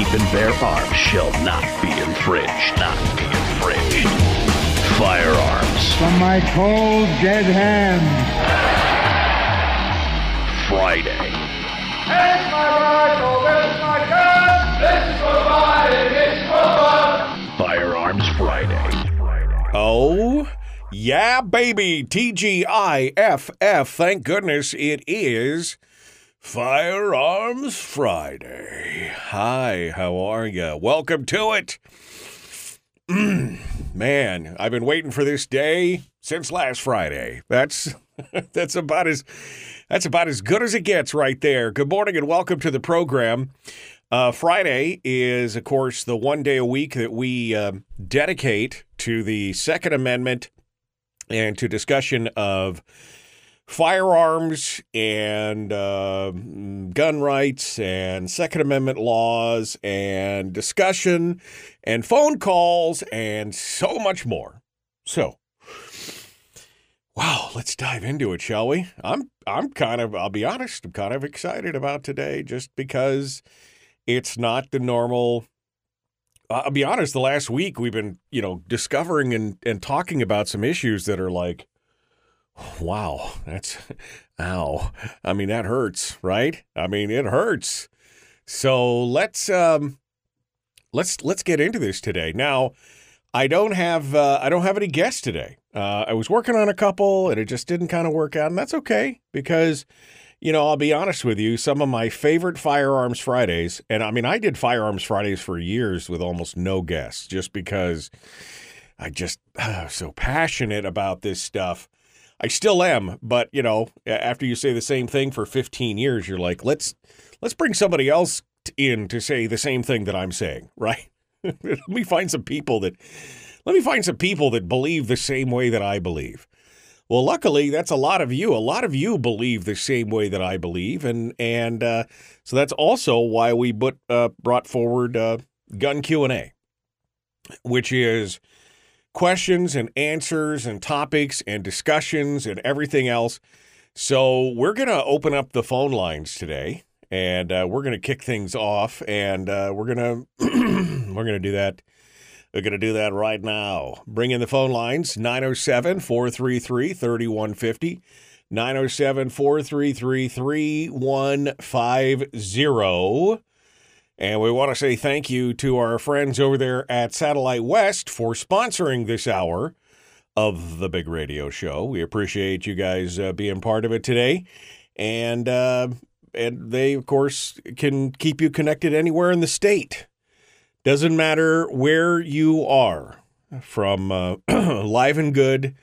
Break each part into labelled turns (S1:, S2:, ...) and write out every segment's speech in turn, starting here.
S1: The right keep and bear arms shall not be infringed. Not be infringed. Firearms
S2: From my cold, dead hands.
S1: Friday.
S3: Here's my rifle, this is my gun, this is for mine, this is for fun.
S1: Firearms Friday.
S4: Oh, yeah, baby. TGIFF. Thank goodness it is Firearms Friday. Hi, how are you? Welcome to it. Man, I've been waiting for this day since last Friday. That's that's about as that's about as good as it gets right there. Good morning and welcome to the program. Uh, Friday is, of course, the one day a week that we uh, dedicate to the Second Amendment and to discussion of firearms and uh, gun rights and Second Amendment laws and discussion and phone calls and so much more. So, wow, let's dive into it, shall we? I'm I'm kind of I'll be honest, I'm kind of excited about today just because it's not the normal I'll be honest, the last week we've been, you know, discovering and, and talking about some issues that are like, wow, that's, ow. I mean, that hurts, right? I mean, it hurts. So let's, um, let's, let's get into this today. Now, I don't have, uh, I don't have any guests today. Uh, I was working on a couple and it just didn't kind of work out and that's okay because you know, I'll be honest with you, some of my favorite Firearms Fridays, and I mean, I did Firearms Fridays for years with almost no guests just because I just uh, so passionate about this stuff. I still am, but you know, after you say the same thing for 15 years, you're like, let's let's bring somebody else in to say the same thing that I'm saying, right? let me find some people that let me find some people that believe the same way that I believe. Well, luckily, that's a lot of you. A lot of you believe the same way that I believe, and and uh, so that's also why we put, uh, brought forward uh, Gun Q and A, which is questions and answers and topics and discussions and everything else. So we're gonna open up the phone lines today, and uh, we're gonna kick things off, and uh, we're gonna we're gonna do that. We're going to do that right now. Bring in the phone lines 907 433 3150. 907 433 3150. And we want to say thank you to our friends over there at Satellite West for sponsoring this hour of the Big Radio Show. We appreciate you guys uh, being part of it today. And, uh, and they, of course, can keep you connected anywhere in the state. Doesn't matter where you are, from uh, Livengood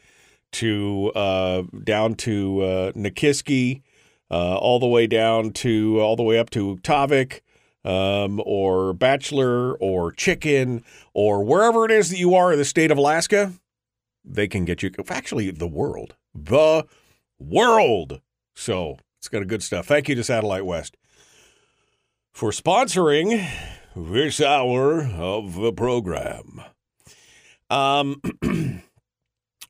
S4: to uh, down to uh, Nikiski, uh, all the way down to all the way up to Tavik, um, or Bachelor, or Chicken, or wherever it is that you are in the state of Alaska. They can get you. Actually, the world, the world. So it's got a good stuff. Thank you to Satellite West for sponsoring this hour of the program. Um,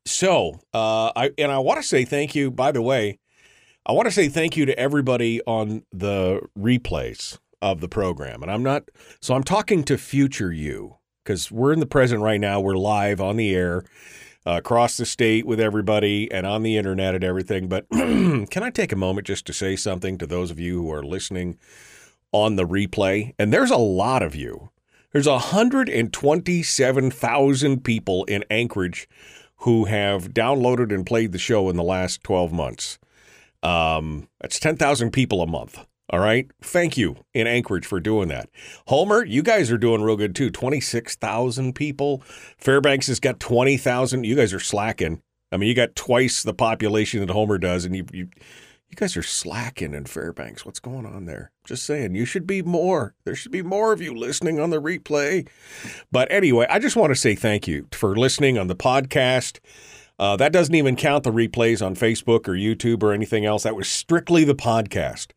S4: so, uh, I and I want to say thank you. By the way, I want to say thank you to everybody on the replays of the program, and I'm not. So I'm talking to future you because we're in the present right now. We're live on the air. Uh, across the state with everybody and on the internet and everything. But can I take a moment just to say something to those of you who are listening on the replay, and there's a lot of you. There's 127,000 people in Anchorage who have downloaded and played the show in the last 12 months. Um, that's 10,000 people a month. All right. Thank you in Anchorage for doing that. Homer, you guys are doing real good too. 26,000 people. Fairbanks has got 20,000. You guys are slacking. I mean, you got twice the population that Homer does, and you, you You guys are slacking in Fairbanks. What's going on there? Just saying, you should be more. There should be more of you listening on the replay. But anyway, I just want to say thank you for listening on the podcast. Uh, that doesn't even count the replays on Facebook or YouTube or anything else. That was strictly the podcast.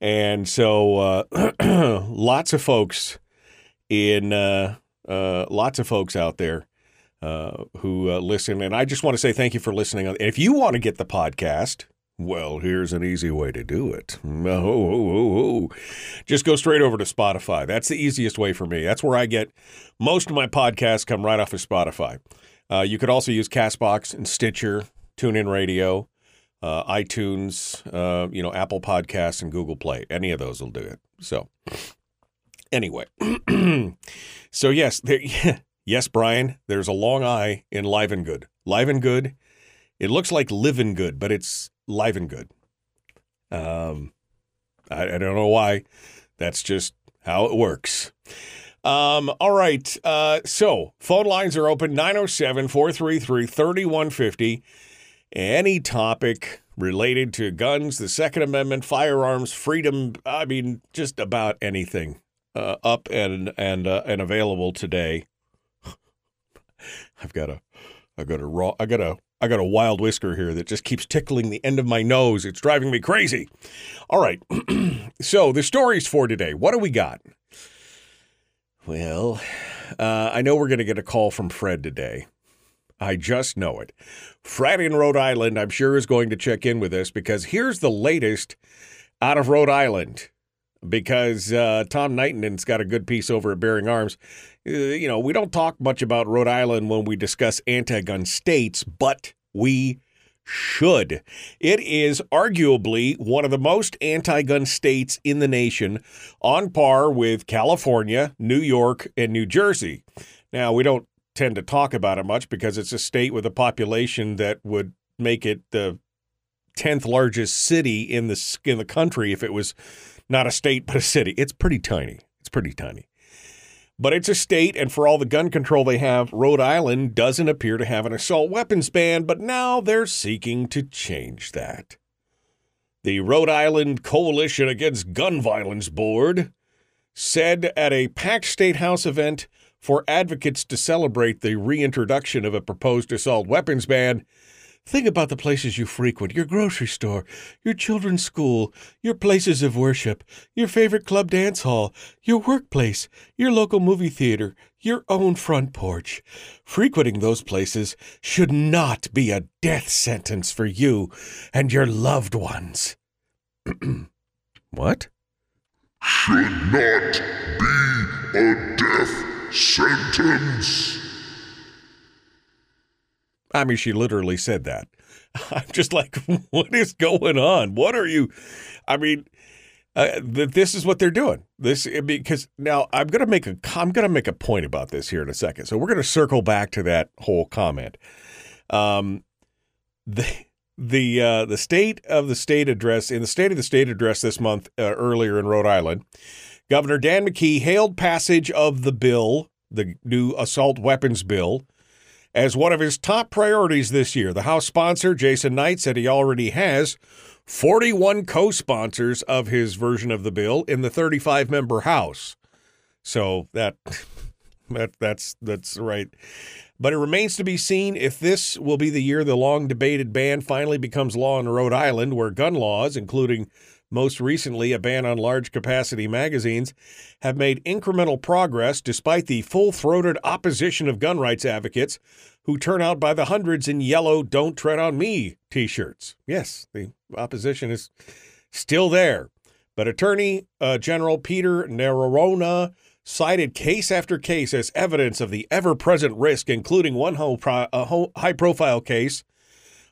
S4: And so uh, lots of folks in uh, uh, lots of folks out there uh, who uh, listen. And I just want to say thank you for listening. And if you want to get the podcast, well, here's an easy way to do it. Oh, oh, oh, oh. Just go straight over to Spotify. That's the easiest way for me. That's where I get most of my podcasts come right off of Spotify. Uh, you could also use Castbox and Stitcher, TuneIn Radio, uh, iTunes, uh, you know, Apple Podcasts, and Google Play. Any of those will do it. So, anyway, so yes, there, yes, Brian, there's a long I in Live and Good. Live and Good. It looks like living good, but it's live and good. Um, I, I don't know why. That's just how it works. Um, all right. Uh, so phone lines are open 907 433 3150. Any topic related to guns, the Second Amendment, firearms, freedom, I mean, just about anything uh, up and and uh, and available today. I've got a I got a raw I got a I got a wild whisker here that just keeps tickling the end of my nose. It's driving me crazy. All right. so, the stories for today. What do we got? Well, uh, I know we're going to get a call from Fred today. I just know it. Fred in Rhode Island, I'm sure, is going to check in with us because here's the latest out of Rhode Island. Because uh, Tom Knighton's got a good piece over at Bearing Arms. Uh, you know, we don't talk much about Rhode Island when we discuss anti gun states, but we should. It is arguably one of the most anti gun states in the nation, on par with California, New York, and New Jersey. Now, we don't tend to talk about it much because it's a state with a population that would make it the 10th largest city in the in the country if it was not a state but a city. It's pretty tiny. It's pretty tiny. But it's a state, and for all the gun control they have, Rhode Island doesn't appear to have an assault weapons ban, but now they're seeking to change that. The Rhode Island Coalition Against Gun Violence Board said at a packed State House event for advocates to celebrate the reintroduction of a proposed assault weapons ban Think about the places you frequent your grocery store, your children's school, your places of worship, your favorite club dance hall, your workplace, your local movie theater, your own front porch. Frequenting those places should not be a death sentence for you and your loved ones. what?
S5: Should not be a death sentence.
S4: I mean, she literally said that. I'm just like, what is going on? What are you? I mean, uh, th- this is what they're doing. This because now I'm gonna make a I'm gonna make a point about this here in a second. So we're gonna circle back to that whole comment. Um, the the uh, the state of the state address in the state of the state address this month uh, earlier in Rhode Island, Governor Dan McKee hailed passage of the bill, the new assault weapons bill as one of his top priorities this year. The House sponsor, Jason Knight, said he already has 41 co sponsors of his version of the bill in the 35 member House. So that. That, that's that's right. But it remains to be seen if this will be the year the long debated ban finally becomes law in Rhode Island, where gun laws, including most recently a ban on large capacity magazines, have made incremental progress despite the full throated opposition of gun rights advocates who turn out by the hundreds in yellow Don't Tread on Me t shirts. Yes, the opposition is still there. But Attorney uh, General Peter Neronha cited case after case as evidence of the ever present risk, including one high profile case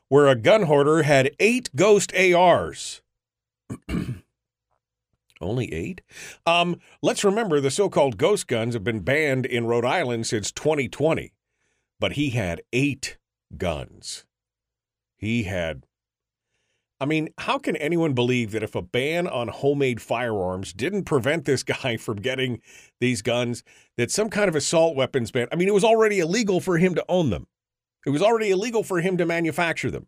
S4: where a gun hoarder had eight ghost ARs Only eight? Um, let's remember the so called ghost guns have been banned in Rhode Island since 2020, but he had eight guns. He had. I mean, how can anyone believe that if a ban on homemade firearms didn't prevent this guy from getting these guns, that some kind of assault weapons ban? I mean, it was already illegal for him to own them, it was already illegal for him to manufacture them.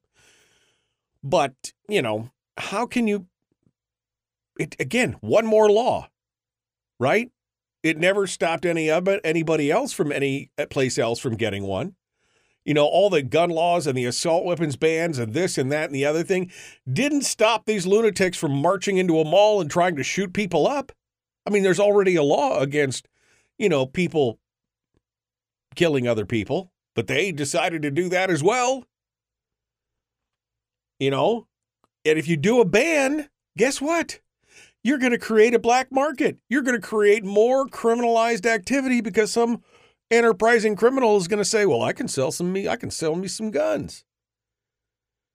S4: But, you know, how can you? It, again, one more law, right? It never stopped any of it, anybody else from any eh, place else from getting one. You know, all the gun laws and the assault weapons bans and this and that and the other thing didn't stop these lunatics from marching into a mall and trying to shoot people up. I mean, there's already a law against, you know, people killing other people, but they decided to do that as well. You know, and if you do a ban, guess what? You're going to create a black market. You're going to create more criminalized activity because some enterprising criminal is going to say, "Well, I can sell some me, I can sell me some guns."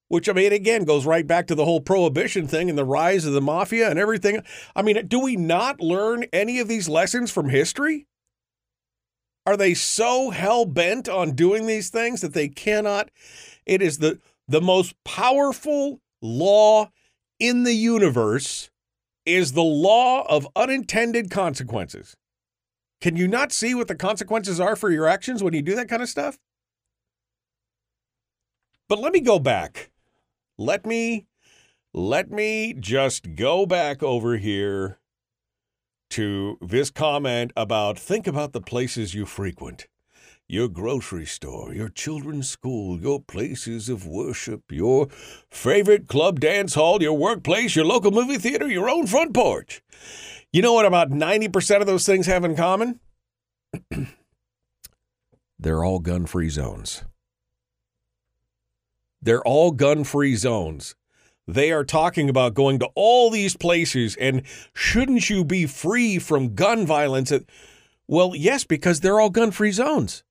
S4: Which I mean, again, goes right back to the whole prohibition thing and the rise of the mafia and everything. I mean, do we not learn any of these lessons from history? Are they so hell bent on doing these things that they cannot? It is the the most powerful law in the universe is the law of unintended consequences. Can you not see what the consequences are for your actions when you do that kind of stuff? But let me go back. Let me let me just go back over here to this comment about think about the places you frequent your grocery store, your children's school, your places of worship, your favorite club dance hall, your workplace, your local movie theater, your own front porch. You know what about 90% of those things have in common? They're all gun free zones. They're all gun free zones. They are talking about going to all these places and shouldn't you be free from gun violence? Well, yes, because they're all gun free zones.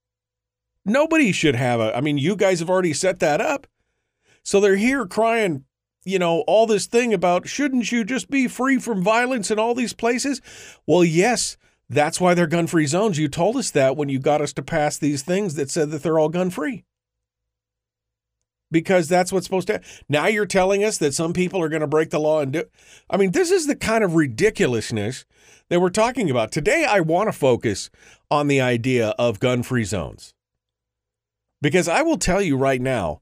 S4: Nobody should have a, I mean, you guys have already set that up. So they're here crying, you know, all this thing about shouldn't you just be free from violence in all these places? Well, yes, that's why they're gun free zones. You told us that when you got us to pass these things that said that they're all gun free. Because that's what's supposed to. happen. Now you're telling us that some people are going to break the law and do. I mean, this is the kind of ridiculousness that we're talking about. Today, I want to focus on the idea of gun free zones. Because I will tell you right now,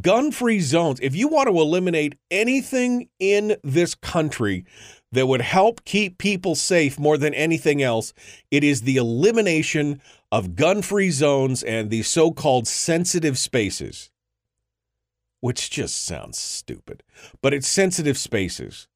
S4: gun free zones, if you want to eliminate anything in this country that would help keep people safe more than anything else, it is the elimination of gun free zones and the so called sensitive spaces, which just sounds stupid, but it's sensitive spaces.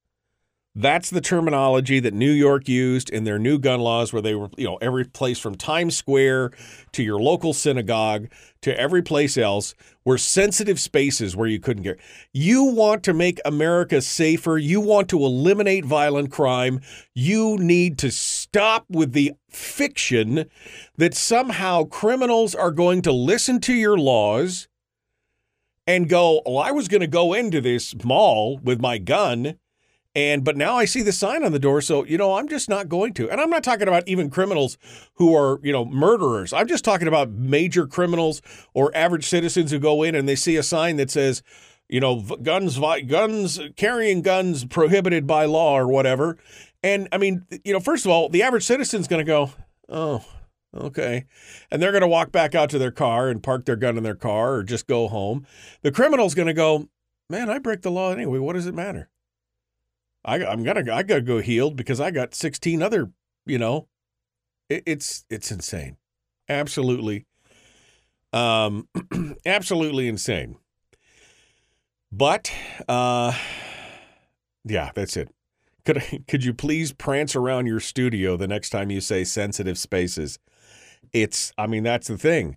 S4: That's the terminology that New York used in their new gun laws, where they were, you know, every place from Times Square to your local synagogue to every place else were sensitive spaces where you couldn't get. You want to make America safer. You want to eliminate violent crime. You need to stop with the fiction that somehow criminals are going to listen to your laws and go, I was going to go into this mall with my gun and but now I see the sign on the door, so you know I'm just not going to. And I'm not talking about even criminals who are you know murderers. I'm just talking about major criminals or average citizens who go in and they see a sign that says, you know, guns, guns, carrying guns prohibited by law or whatever. And I mean, you know, first of all, the average citizen's going to go, oh, okay. And they're going to walk back out to their car and park their gun in their car or just go home. The criminal's going to go, man, I break the law anyway. What does it matter? I, I'm gonna I gotta go heeled because I got 16 other, you know, it, it's it's insane, absolutely, um, absolutely insane. But, uh, yeah, that's it. Could could you please prance around your studio the next time you say sensitive spaces? It's I mean that's the thing.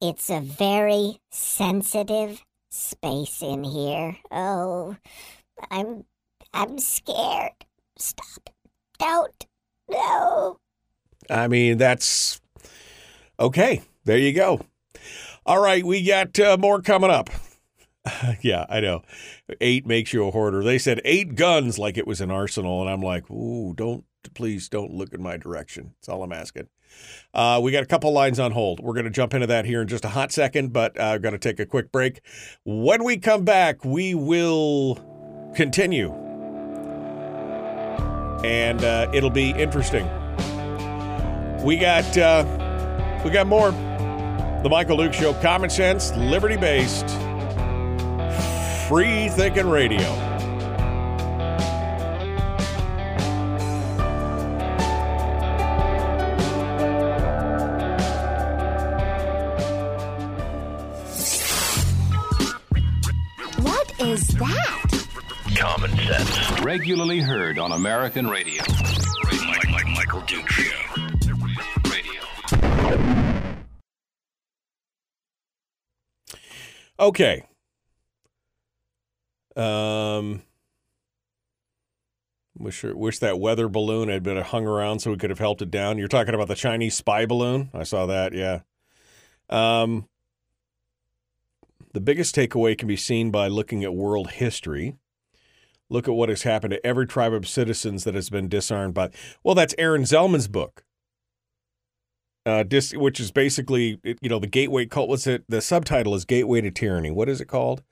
S6: It's a very sensitive space in here. Oh, I'm I'm scared. Stop. Don't. No.
S4: I mean, that's okay. There you go. All right, we got uh, more coming up. yeah, I know. Eight makes you a hoarder. They said eight guns like it was an arsenal, and I'm like, ooh, don't please don't look in my direction. That's all I'm asking. Uh, we got a couple lines on hold. We're going to jump into that here in just a hot second, but uh, going to take a quick break. When we come back, we will continue and uh, it'll be interesting. We got uh, we got more. The Michael Duke Show, common sense, liberty based, free thinking radio. What is that?
S1: Sense.
S7: Regularly heard on American radio.
S1: Mike, Mike, Michael Duke Show.
S7: Radio.
S4: Okay. Um, wish wish that weather balloon had been hung around so we could have helped it down. You're talking about the Chinese spy balloon. I saw that. Yeah. Um, the biggest takeaway can be seen by looking at world history. Look at what has happened to every tribe of citizens that has been disarmed by. Well, that's Aaron Zelman's book, uh, dis, which is basically you know the gateway cult. What's it? The subtitle is Gateway to Tyranny. What is it called?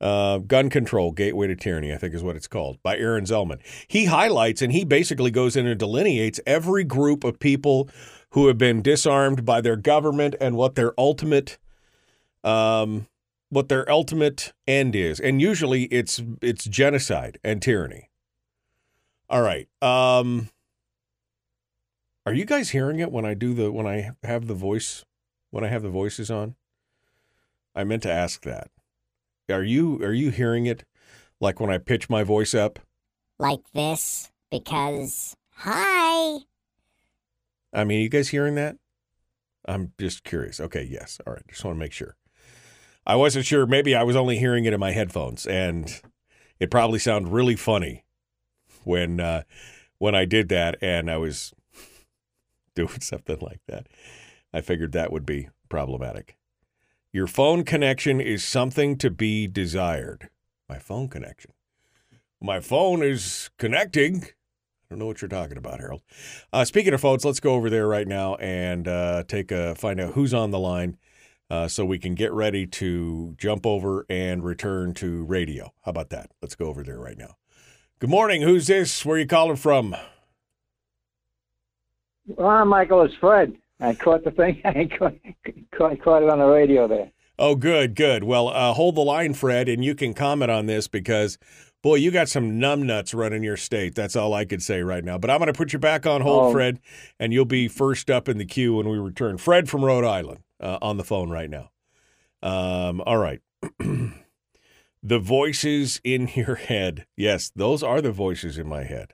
S4: Uh, Gun Control, Gateway to Tyranny, I think is what it's called, by Aaron Zellman. He highlights and he basically goes in and delineates every group of people who have been disarmed by their government and what their ultimate um, what their ultimate end is. And usually it's it's genocide and tyranny. All right. Um, are you guys hearing it when I do the when I have the voice when I have the voices on? I meant to ask that. Are you are you hearing it like when I pitch my voice up?
S6: Like this? Because, hi.
S4: I mean, you guys hearing that? I'm just curious. Okay, yes. All right. Just want to make sure. I wasn't sure. Maybe I was only hearing it in my headphones, and it probably sounded really funny when uh, when I did that, and I was doing something like that. I figured that would be problematic. Your phone connection is something to be desired. My phone connection. My phone is connecting. I don't know what you're talking about, Harold. Uh, speaking of phones, let's go over there right now and uh, take a find out who's on the line, uh, so we can get ready to jump over and return to radio. How about that? Let's go over there right now. Good morning. Who's this? Where you calling from?
S8: Well, Michael, it's Fred. I caught the thing. I caught, caught, caught it on the radio there.
S4: Oh, good, good. Well, uh, hold the line, Fred, and you can comment on this because, boy, you got some numbnuts running your state. That's all I could say right now. But I'm going to put you back on hold,
S8: Oh.
S4: Fred, and you'll be first up in the queue when we return. Fred from Rhode Island uh, on the phone right now. Um, all right. the voices in your head. Yes, those are the voices in my head.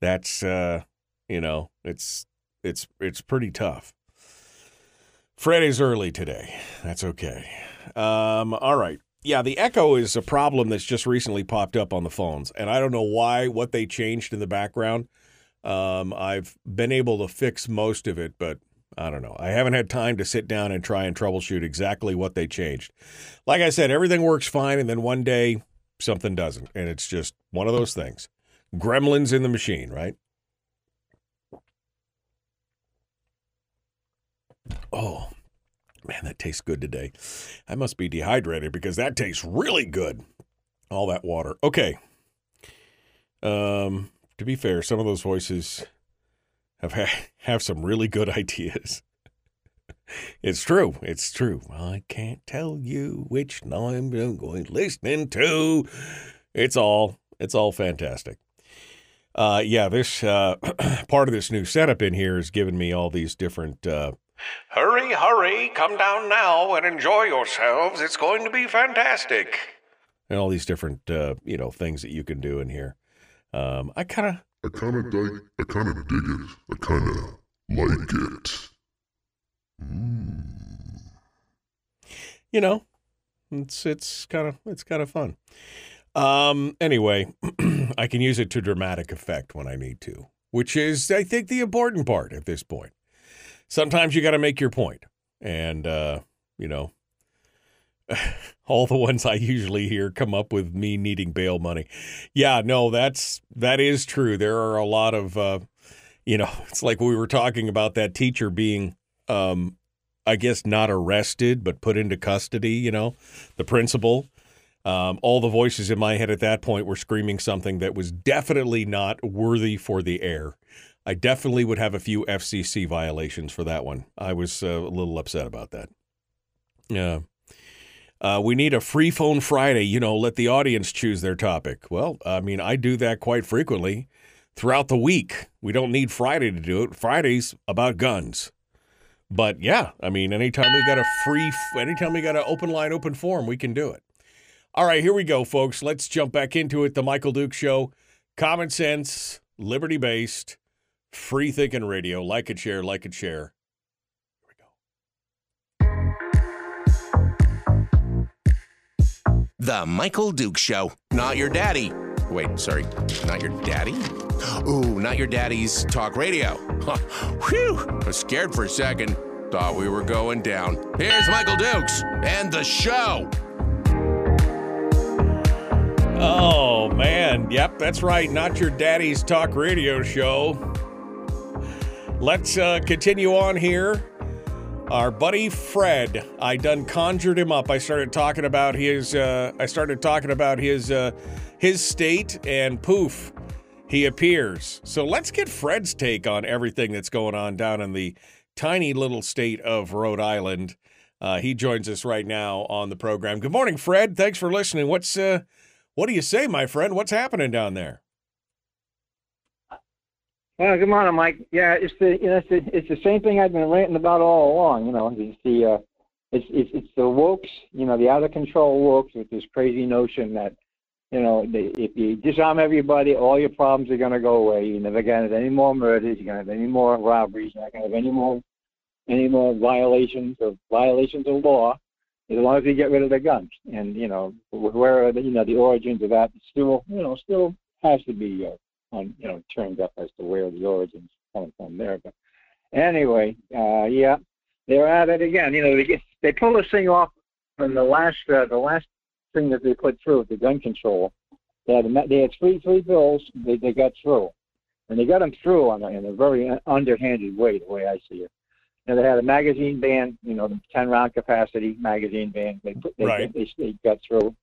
S4: That's uh, you know, it's it's it's pretty tough. Fred is early today. That's okay. Um, all right. Yeah, the echo is a problem that's just recently popped up on the phones, and I don't know why, what they changed in the background. Um, I've been able to fix most of it, but I don't know. I haven't had time to sit down and try and troubleshoot exactly what they changed. Like I said, everything works fine, and then one day something doesn't, and it's just one of those things. Gremlins in the machine, right? Oh, man, that tastes good today. I must be dehydrated because that tastes really good. All that water. Okay. Um, to be fair, some of those voices have have some really good ideas. it's true. It's true. I can't tell you which I'm going listening to. It's all it's all fantastic. Uh, yeah, this uh, part of this new setup in here has given me all these different. Uh, hurry, hurry! Come down now and enjoy yourselves. It's going to be fantastic. And all these different, uh, you know, things that you can do in here. Um, I kind of
S5: I kind of dig. I kind of dig it. I kind of like it. Mm.
S4: you know, it's it's kind of it's kind of fun. Um, anyway, I can use it to dramatic effect when I need to, which is I think the important part at this point. Sometimes you got to make your point, and uh, you know, all the ones I usually hear come up with me needing bail money. Yeah, no, that's that is true. There are a lot of uh, you know, it's like we were talking about that teacher being um I guess not arrested but put into custody, you know, the principal. Um, all the voices in my head at that point were screaming something that was definitely not worthy for the air. I definitely would have a few FCC violations for that one. I was uh, a little upset about that. Yeah. Uh, we need a free phone Friday, you know, let the audience choose their topic. Well, I mean, I do that quite frequently throughout the week. We don't need Friday to do it. Friday's about guns. But yeah, I mean, anytime we got a free, anytime we got an open line, open forum, we can do it. All right, here we go, folks. Let's jump back into it. The Michael Duke Show. Common sense, liberty based, free thinking radio. Like and share, like and share.
S9: The Michael Duke Show. Not your daddy. Wait, sorry. Not your daddy? Ooh, not your daddy's talk radio. Whew. I was scared for a second. Thought we were going down. Here's Michael Dukes and the show.
S4: Oh, man. Yep, that's right. Not your daddy's talk radio show. Let's uh, continue on here. Our buddy Fred, I done conjured him up. I started talking about his. Uh, I started talking about his uh, his state, and poof, he appears. So let's get Fred's take on everything that's going on down in the tiny little state of Rhode Island. Uh, he joins us right now on the program. Good morning, Fred. Thanks for listening. What's uh, what do you say, my friend? What's happening down there?
S8: Well, good morning, Mike. Yeah, it's the you know it's the, it's the same thing I've been ranting about all along. You know, it's the uh, it's it's it's the wokes. You know, the out of control wokes with this crazy notion that you know they, if you disarm everybody, all your problems are going to go away. You're never going to have any more murders. You're going to have any more robberies. You're not going to have any more any more violations of violations of law. As long as you get rid of the guns, and you know where you know the origins of that still you know still has to be uh, on you know turned up as to where the origins come from there. But anyway, uh, yeah, they're at it again. You know, they get, they pulled this thing off from the last uh, the last thing that they put through the gun control. They had they had three three bills they they got through, and they got them through on a, in a very underhanded way, the way I see it. And they had a magazine ban, you know, the 10 round capacity magazine ban. They put, they,
S4: Right.
S8: they, they got through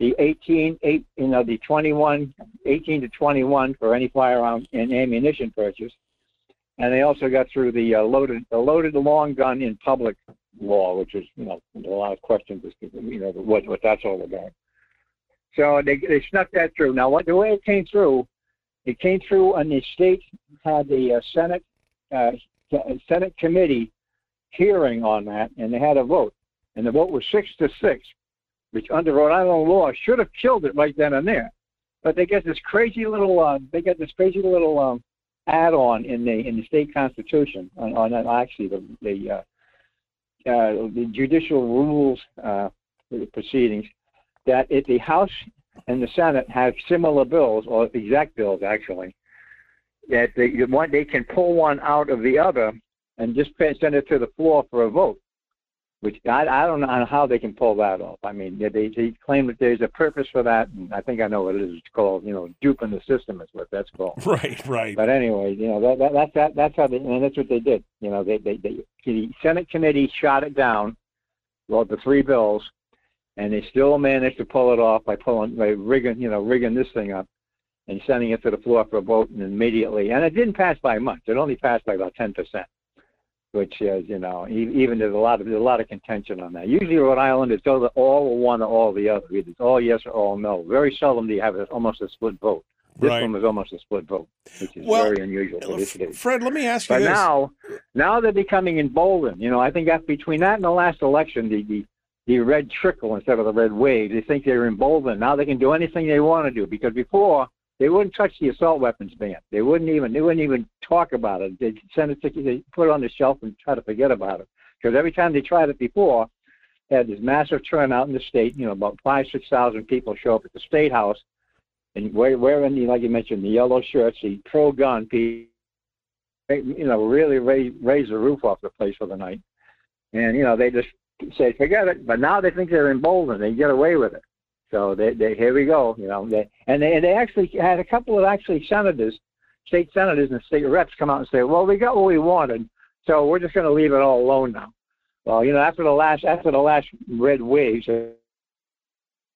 S8: the 18, eight, you know, the 21, 18 to 21 for any firearm and ammunition purchase, and they also got through the uh, loaded, the loaded long gun in public law, which is, you know, a lot of questions as to, you know, what what that's all about. So they they snuck that through. Now, what the way it came through, it came through, and the state had the uh, Senate uh, Senate committee hearing on that, and they had a vote, and the vote was six to six which under Rhode Island law should have killed it right then and there. But they get this crazy little, uh, they get this crazy little um, add-on in the in the state constitution on, on actually the the, uh, uh, the judicial rules uh, proceedings that if the House and the Senate have similar bills or exact bills actually, that they one they can pull one out of the other and just send it to the floor for a vote which I, I don't know how they can pull that off. I mean, they, they claim that there's a purpose for that, and I think I know what it is. It's called, you know, duping the system is what that's called.
S4: Right, right.
S8: But anyway, you know, that, that that's that, that's how they, and that's what they did. You know, they, they, they the Senate committee shot it down, wrote the three bills, and they still managed to pull it off by pulling, by rigging, you know, rigging this thing up and sending it to the floor for a vote and immediately. And it didn't pass by much. It only passed by about 10 percent which is, you know, even there's a lot of there's a lot of contention on that. Usually, Rhode Island is either all or one or all the other. Either it's all yes or all no. Very seldom do you have a, almost a split vote. This
S4: Right.
S8: one was almost a split vote, which is
S4: Well,
S8: very unusual for uh, this case.
S4: Fred, let me ask you
S8: But
S4: this.
S8: now, now they're becoming emboldened. You know, I think that between that and the last election, the, the the red trickle instead of the red wave, they think they're emboldened. Now they can do anything they want to do because before they wouldn't touch the assault weapons ban. They wouldn't even they wouldn't even talk about it. They'd send it to they put it on the shelf and try to forget about it. Because every time they tried it before, they had this massive turnout in the state. You know, about five six thousand people show up at the state house, and wear- wearing the like you mentioned the yellow shirts, the pro gun people you know, really raise, raise the roof off the place for the night. And, you know, they just say, forget it. But now they think they're emboldened. They get away with it. So they, they here we go, you know. They, and they, they actually had a couple of actually senators, state senators and state reps come out and say, well, we got what we wanted, so we're just going to leave it all alone now. Well, you know, after the last after the last red wave,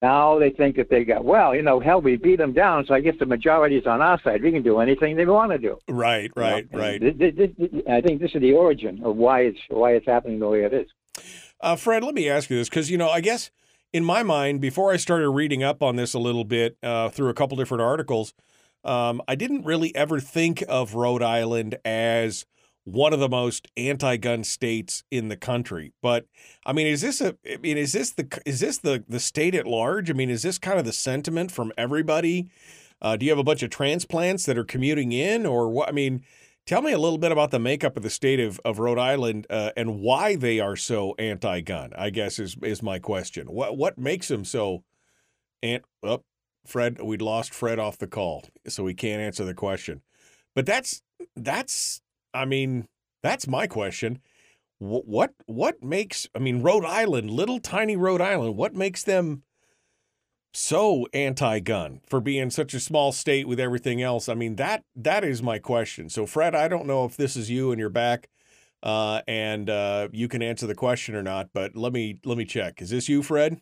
S8: now they think that they got well, you know, hell, we beat them down, so I guess the majority is on our side. We can do anything they want to do.
S4: Right, right,
S8: You know,
S4: right.
S8: I think this is the origin of why it's why it's happening the way it is.
S4: Uh, Fred, let me ask you this because, you know, I guess in my mind, before I started reading up on this a little bit uh, through a couple different articles, um, I didn't really ever think of Rhode Island as one of the most anti-gun states in the country. But I mean, is this a? I mean, is this the is this the the state at large? I mean, is this kind of the sentiment from everybody? Uh, do you have a bunch of transplants that are commuting in, or what? I mean, tell me a little bit about the makeup of the state of, of Rhode Island uh, and why they are so anti-gun. I guess is is my question. What what makes them so? ant? up, oh, Fred, we'd lost Fred off the call, so we can't answer the question. But that's that's I mean, that's my question. What what makes I mean Rhode Island, little tiny Rhode Island, what makes them so anti-gun for being such a small state with everything else? I mean, that that is my question. So Fred, I don't know if this is you and you're back uh, and uh, you can answer the question or not, but let me let me check. Is this you, Fred?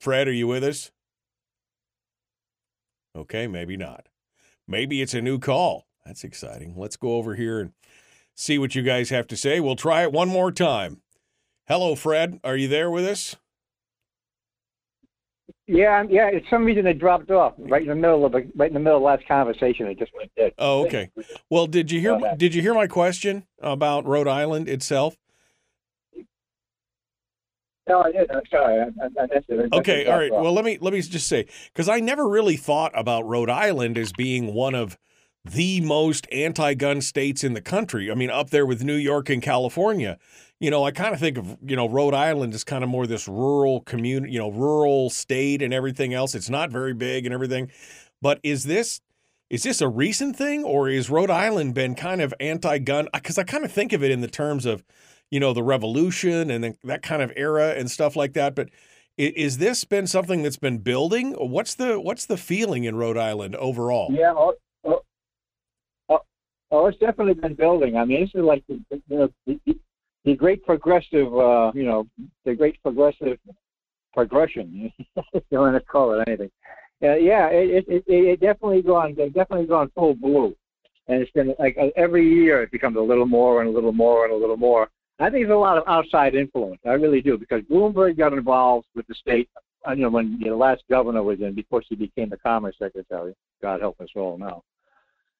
S4: Fred, are you with us? Okay, maybe not. Maybe it's a new call. That's exciting. Let's go over here and see what you guys have to say. We'll try it one more time. Hello, Fred. Are you there with us?
S8: Yeah, um, yeah. It's some reason it dropped off right in the middle of a, right in the middle of the last conversation. It just went dead.
S4: Oh, okay. Well, did you hear? Did you hear my question about Rhode Island itself?
S8: No, I did. I'm sorry. I, I missed it.
S4: Okay, all right. Well, let me let me just say because I never really thought about Rhode Island as being one of the most anti-gun states in the country. I mean, up there with New York and California. You know, I kind of think of you know Rhode Island as kind of more this rural community, you know, rural state and everything else. It's not very big and everything. But is this is this a recent thing, or is Rhode Island been kind of anti-gun? Because I kind of think of it in the terms of, you know, the revolution and that kind of era and stuff like that. But is this been something that's been building? What's the what's the feeling in Rhode Island overall?
S8: Yeah, Oh, oh, oh, oh it's definitely been building. I mean, this is like the, the, the, the great progressive, uh, you know, the great progressive progression. you want to call it anything. Uh, yeah, it, it, it, it definitely gone, they definitely gone full blue, and it's been like uh, every year it becomes a little more and a little more and a little more. I think there's a lot of outside influence. I really do because Bloomberg got involved with the state. Uh, you know, when the last governor was in before she became the Commerce Secretary. God help us all now.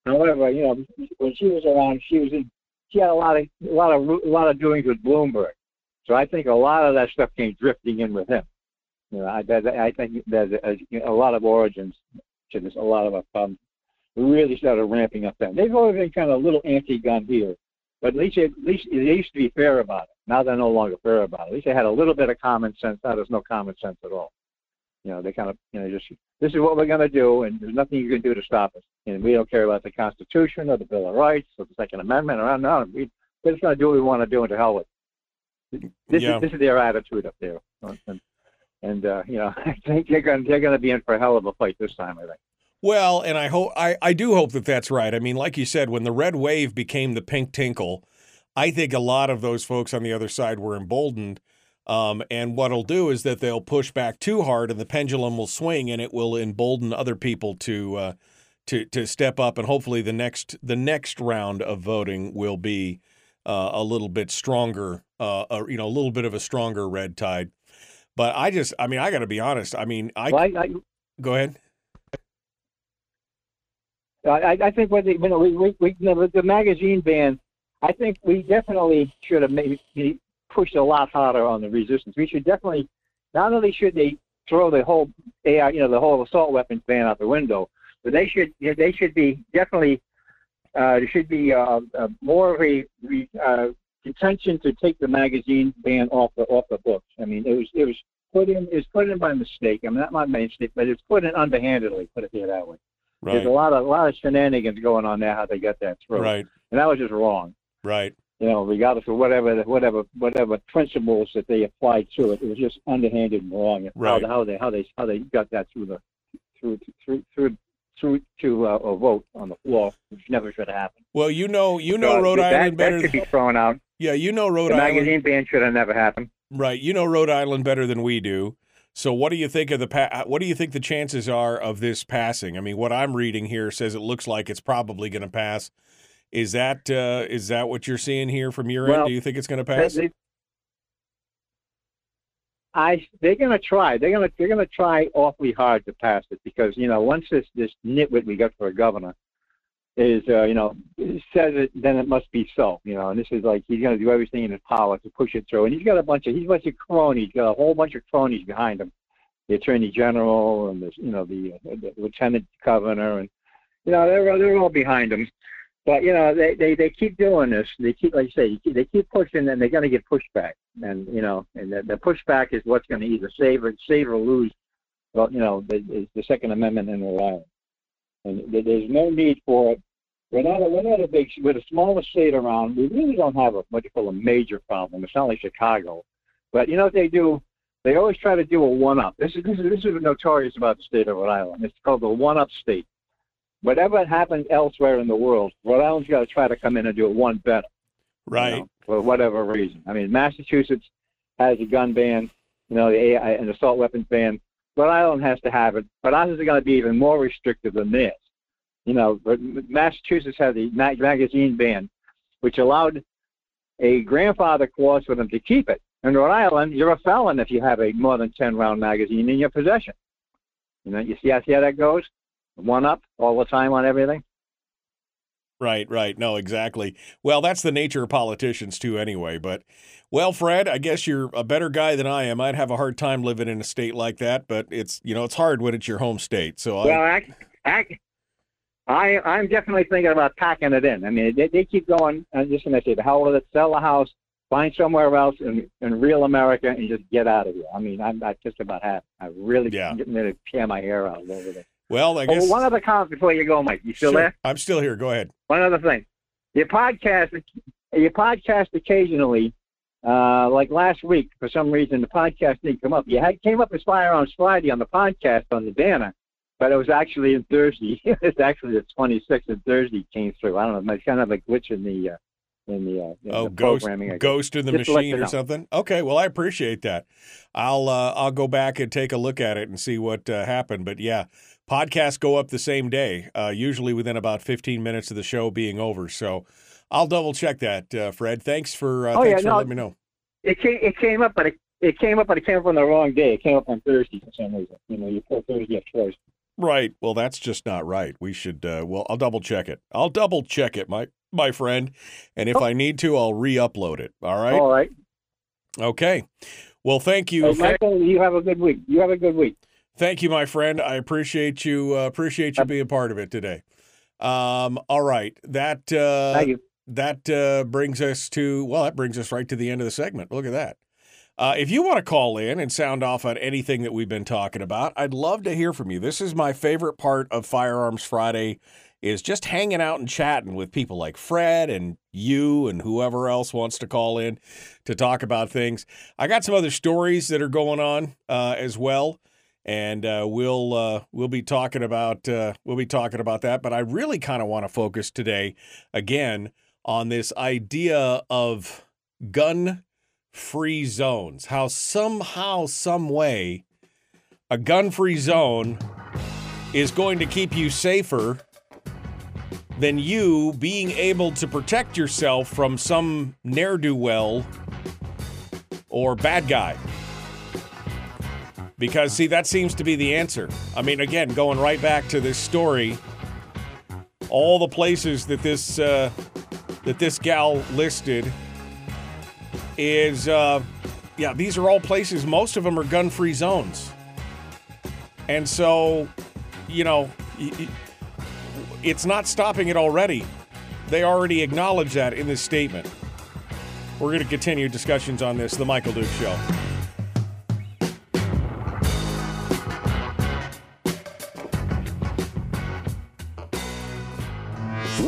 S8: However, you know, when she was around, she was in, she had a lot of a lot of a lot of doings with Bloomberg. So I think a lot of that stuff came drifting in with him. You know, I, I think there's a, a, lot of origins to this. A lot of um, really started ramping up then. They've always been kind of a little anti-gun here, but at least at least they used to be fair about it. Now they're no longer fair about it. At least they had a little bit of common sense. Now there's no common sense at all. You know, they kind of, you know, just this is what we're going to do, and there's nothing you can do to stop us. And we don't care about the Constitution or the Bill of Rights or the Second Amendment or no, we, we're just going to do what we want to do and to hell with. This yeah. is this is their attitude up there, and, and uh, you know, I think they're going they're going to be in for a hell of a fight this time. I think.
S4: Well, and I hope I, I do hope that that's right. I mean, like you said, when the red wave became the pink tinkle, I think a lot of those folks on the other side were emboldened um, and what it'll do is that they'll push back too hard, and the pendulum will swing, and it will embolden other people to uh, to to step up. And hopefully, the next the next round of voting will be uh, a little bit stronger, uh, a, you know, a little bit of a stronger red tide. But I just, I mean, I got to be honest. I mean, I, well, I, I go ahead.
S8: I, I think what the, you know, we, we, we you know, the magazine ban. I think we definitely should have maybe pushed a lot harder on the resistance. We should definitely, not only should they throw the whole AI, you know, the whole assault weapons ban out the window, but they should they should be definitely uh, there should be uh, uh, more of a re, uh, intention to take the magazine ban off the off the books. I mean, it was it was put in it was put in by mistake. I mean, not my mistake, but it's put in underhandedly. Put it here that way. Right. There's a lot of a lot of shenanigans going on there how they got that through.
S4: Right.
S8: And that was just wrong.
S4: Right
S8: you know, regardless of whatever whatever whatever principles that they applied to it, it was just underhanded and wrong.
S4: Right.
S8: How, how they how they how they got that through the through through through through to uh, a vote on the floor, which never should have happened.
S4: Well, you know, you know, so Rhode
S8: that,
S4: Island better.
S8: That should be thrown out.
S4: Yeah, you know, Rhode
S8: the
S4: Island.
S8: magazine ban should have never happened.
S4: Right, you know Rhode Island better than we do. So, what do you think of the pa- what do you think the chances are of this passing? I mean, what I'm reading here says it looks like it's probably going to pass. Is that uh, is that what you're seeing here from your
S8: well,
S4: end? Do you think it's going to pass?
S8: They, I they're going to try. They're going to they're going to try awfully hard to pass it because you know once this this nitwit we got for a governor, is uh, you know says it, then it must be so. You know, and this is like he's going to do everything in his power to push it through. And he's got a bunch of he's a bunch of cronies. Got a whole bunch of cronies behind him. The attorney general and the you know the, uh, the lieutenant governor and you know they're they're all behind him. But you know they they they keep doing this. They keep like you say they keep pushing and they're going to get pushback. And you know and the, the pushback is what's going to either save or save or lose. Well, you know the, the Second Amendment in Rhode Island. And there's no need for it we're not, a, we're not a big, we're the smallest state around. We really don't have a, what you call a major problem. It's not like Chicago. But you know what they do? They always try to do a one-up. This is, this is, this is notorious about the state of Rhode Island. It's called the one-up state. Whatever happens elsewhere in the world, Rhode Island's got to try to come in and do it one better.
S4: Right.
S8: You know, for whatever reason. I mean, Massachusetts has a gun ban, you know, the AI, an assault weapons ban. Rhode Island has to have it, but ours is going to be even more restrictive than this. you know, but Massachusetts had the magazine ban, which allowed a grandfather clause for them to keep it. In Rhode Island, you're a felon if you have a more than 10 round magazine in your possession. You know, you see how, see how that goes? One up all the time on everything.
S4: Right, right. No, exactly. Well, that's the nature of politicians too, anyway. But, well, Fred, I guess you're a better guy than I am. I'd have a hard time living in a state like that, but it's you know it's hard when it's your home state. So
S8: well,
S4: I,
S8: I, I I'm definitely thinking about packing it in. I mean, they, they keep going. I'm just gonna say the hell with it. Sell the house, find somewhere else in, in real America, and just get out of here. I mean, I'm, I just about have. I really
S4: yeah.
S8: getting ready to tear my hair out over there.
S4: Well, I guess.
S8: Oh, one other comment before you go, Mike. You still
S4: sure.
S8: there?
S4: I'm still here. Go ahead.
S8: One other thing. Your podcast, your podcast occasionally, uh, like last week, for some reason the podcast didn't come up. You had came up as Firearms Friday on the podcast on the banner, but it was actually in Thursday. it's actually the 26th and Thursday came through. I don't know. It's kind of a glitch in the uh, in the, uh, in
S4: oh
S8: the
S4: ghost
S8: programming.
S4: ghost in the
S8: Just
S4: machine or
S8: know.
S4: something. Okay, well I appreciate that. I'll uh, I'll go back and take a look at it and see what uh, happened. But yeah, podcasts go up the same day, uh, usually within about 15 minutes of the show being over. So I'll double check that, uh, Fred. Thanks for uh,
S8: Oh,
S4: thanks
S8: yeah,
S4: for
S8: no.
S4: letting me know.
S8: It came it came up, but it, it came up, but it came up on the wrong day. It came up on Thursday for some reason. You know, you put Thursday up twice.
S4: Right. Well, that's just not right. We should. Uh, well, I'll double check it. I'll double check it, my my friend. And if I need to, I'll re-upload it. All right.
S8: Oh. All right.
S4: Okay. Well, thank you.
S8: Hey, Michael, you have a good week. You have a good week.
S4: Thank you, my friend. I appreciate you. Uh, appreciate you being part of it today. Um, all right. That uh,
S8: Thank you.
S4: that uh, brings us to well, that brings us right to the end of the segment. Look at that. Uh, if you want to call in and sound off on anything that we've been talking about, I'd love to hear from you. This is my favorite part of Firearms Friday is just hanging out and chatting with people like Fred and you and whoever else wants to call in to talk about things. I got some other stories that are going on uh, as well, and uh, we'll uh, we'll be talking about uh, we'll be talking about that. But I really kind of want to focus today again on this idea of gun free zones. How somehow, some way, a gun free zone is going to keep you safer than you being able to protect yourself from some ne'er do well or bad guy. Because, see, that seems to be the answer. I mean, again, going right back to this story, all the places that this uh, that this gal listed is, uh, yeah, these are all places. Most of them are gun-free zones, and so, you know, it's not stopping it already. They already acknowledge that in this statement. We're going to continue discussions on this. The Michael Duke Show.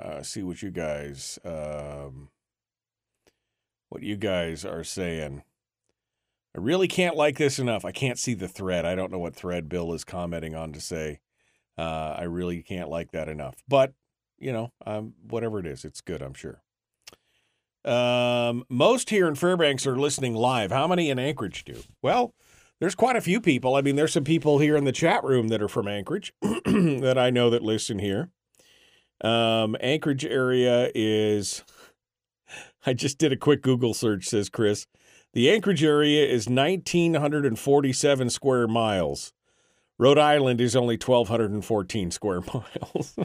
S4: Uh, see what you guys, um, what you guys are saying. I really can't like this enough. I can't see the thread. I don't know what thread Bill is commenting on to say. Uh, I really can't like that enough. But you know, um, whatever it is, it's good. I'm sure. Um, most here in Fairbanks are listening live. How many in Anchorage do? Well, there's quite a few people. I mean, there's some people here in the chat room that are from Anchorage that I know that listen here. Um, Anchorage area is. I just did a quick Google search, says Chris. The Anchorage area is 1,947 square miles. Rhode Island is only 1,214 square miles.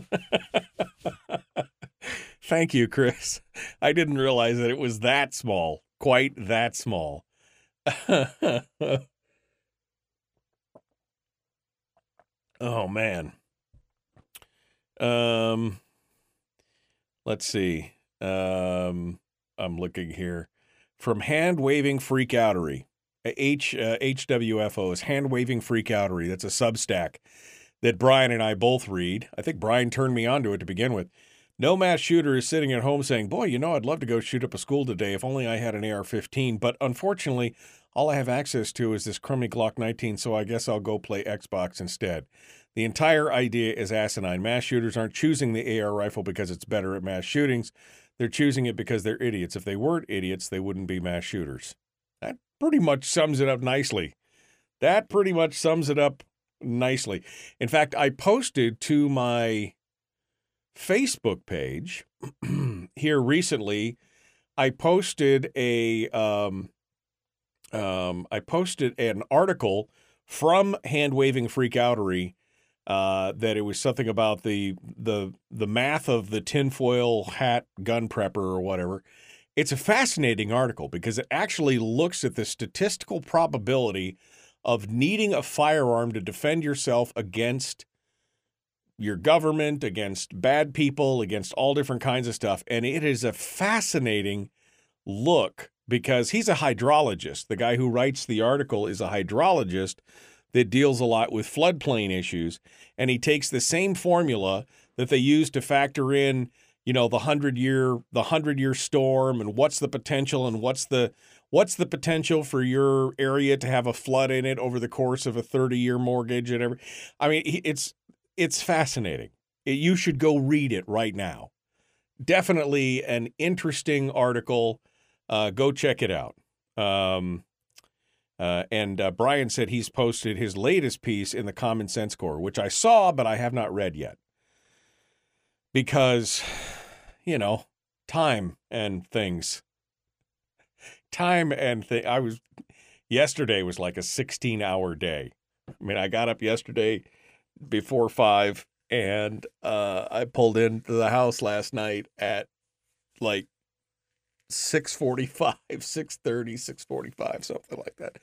S4: Thank you, Chris. I didn't realize that it was that small, quite that small. oh man. Um let's see. Um I'm looking here. From hand waving freakoutery. H uh, HWFO is hand waving freakoutery. That's a Substack that Brian and I both read. I think Brian turned me onto it to begin with. No mass shooter is sitting at home saying, Boy, you know, I'd love to go shoot up a school today if only I had an AR 15. But unfortunately, all I have access to is this crummy Glock 19, so I guess I'll go play Xbox instead. The entire idea is asinine. Mass shooters aren't choosing the AR rifle because it's better at mass shootings. They're choosing it because they're idiots. If they weren't idiots, they wouldn't be mass shooters. That pretty much sums it up nicely. That pretty much sums it up nicely. In fact, I posted to my Facebook page here recently. I posted a um, um, I posted an article from Hand Waving Freakoutery uh, that it was something about the the the math of the tinfoil hat gun prepper or whatever. It's a fascinating article because it actually looks at the statistical probability of needing a firearm to defend yourself against your government, against bad people, against all different kinds of stuff. And it is a fascinating look because he's a hydrologist. The guy who writes the article is a hydrologist that deals a lot with floodplain issues. And he takes the same formula that they use to factor in, you know, the hundred year the hundred year storm and what's the potential and what's the what's the potential for your area to have a flood in it over the course of a 30 year mortgage and every I mean it's it's fascinating. You should go read it right now. Definitely an interesting article. Uh, go check it out. Um, uh, and uh, Brian said he's posted his latest piece in the Common Sense Corps, which I saw, but I have not read yet. Because, you know, time and things. Time and thing. I was, yesterday was like a 16 hour day. I mean, I got up yesterday before five, and uh, I pulled into the house last night at like 645 630 645 something like that.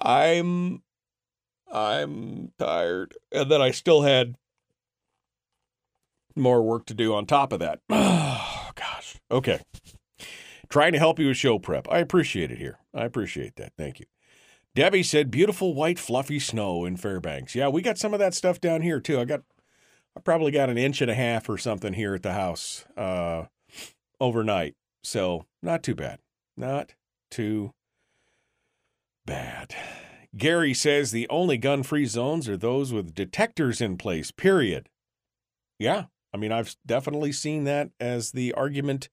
S4: I'm i'm tired and then i still had more work to do on top of that. Oh gosh. Okay. Trying to help you with show prep. I appreciate it here. I appreciate that. Thank you. Debbie said, beautiful white fluffy snow in Fairbanks. Yeah, we got some of that stuff down here too. I got, I probably got an inch and a half or something here at the house uh, overnight. So not too bad. Not too bad. Gary says the only gun free zones are those with detectors in place, period. Yeah, I mean, I've definitely seen that as the argument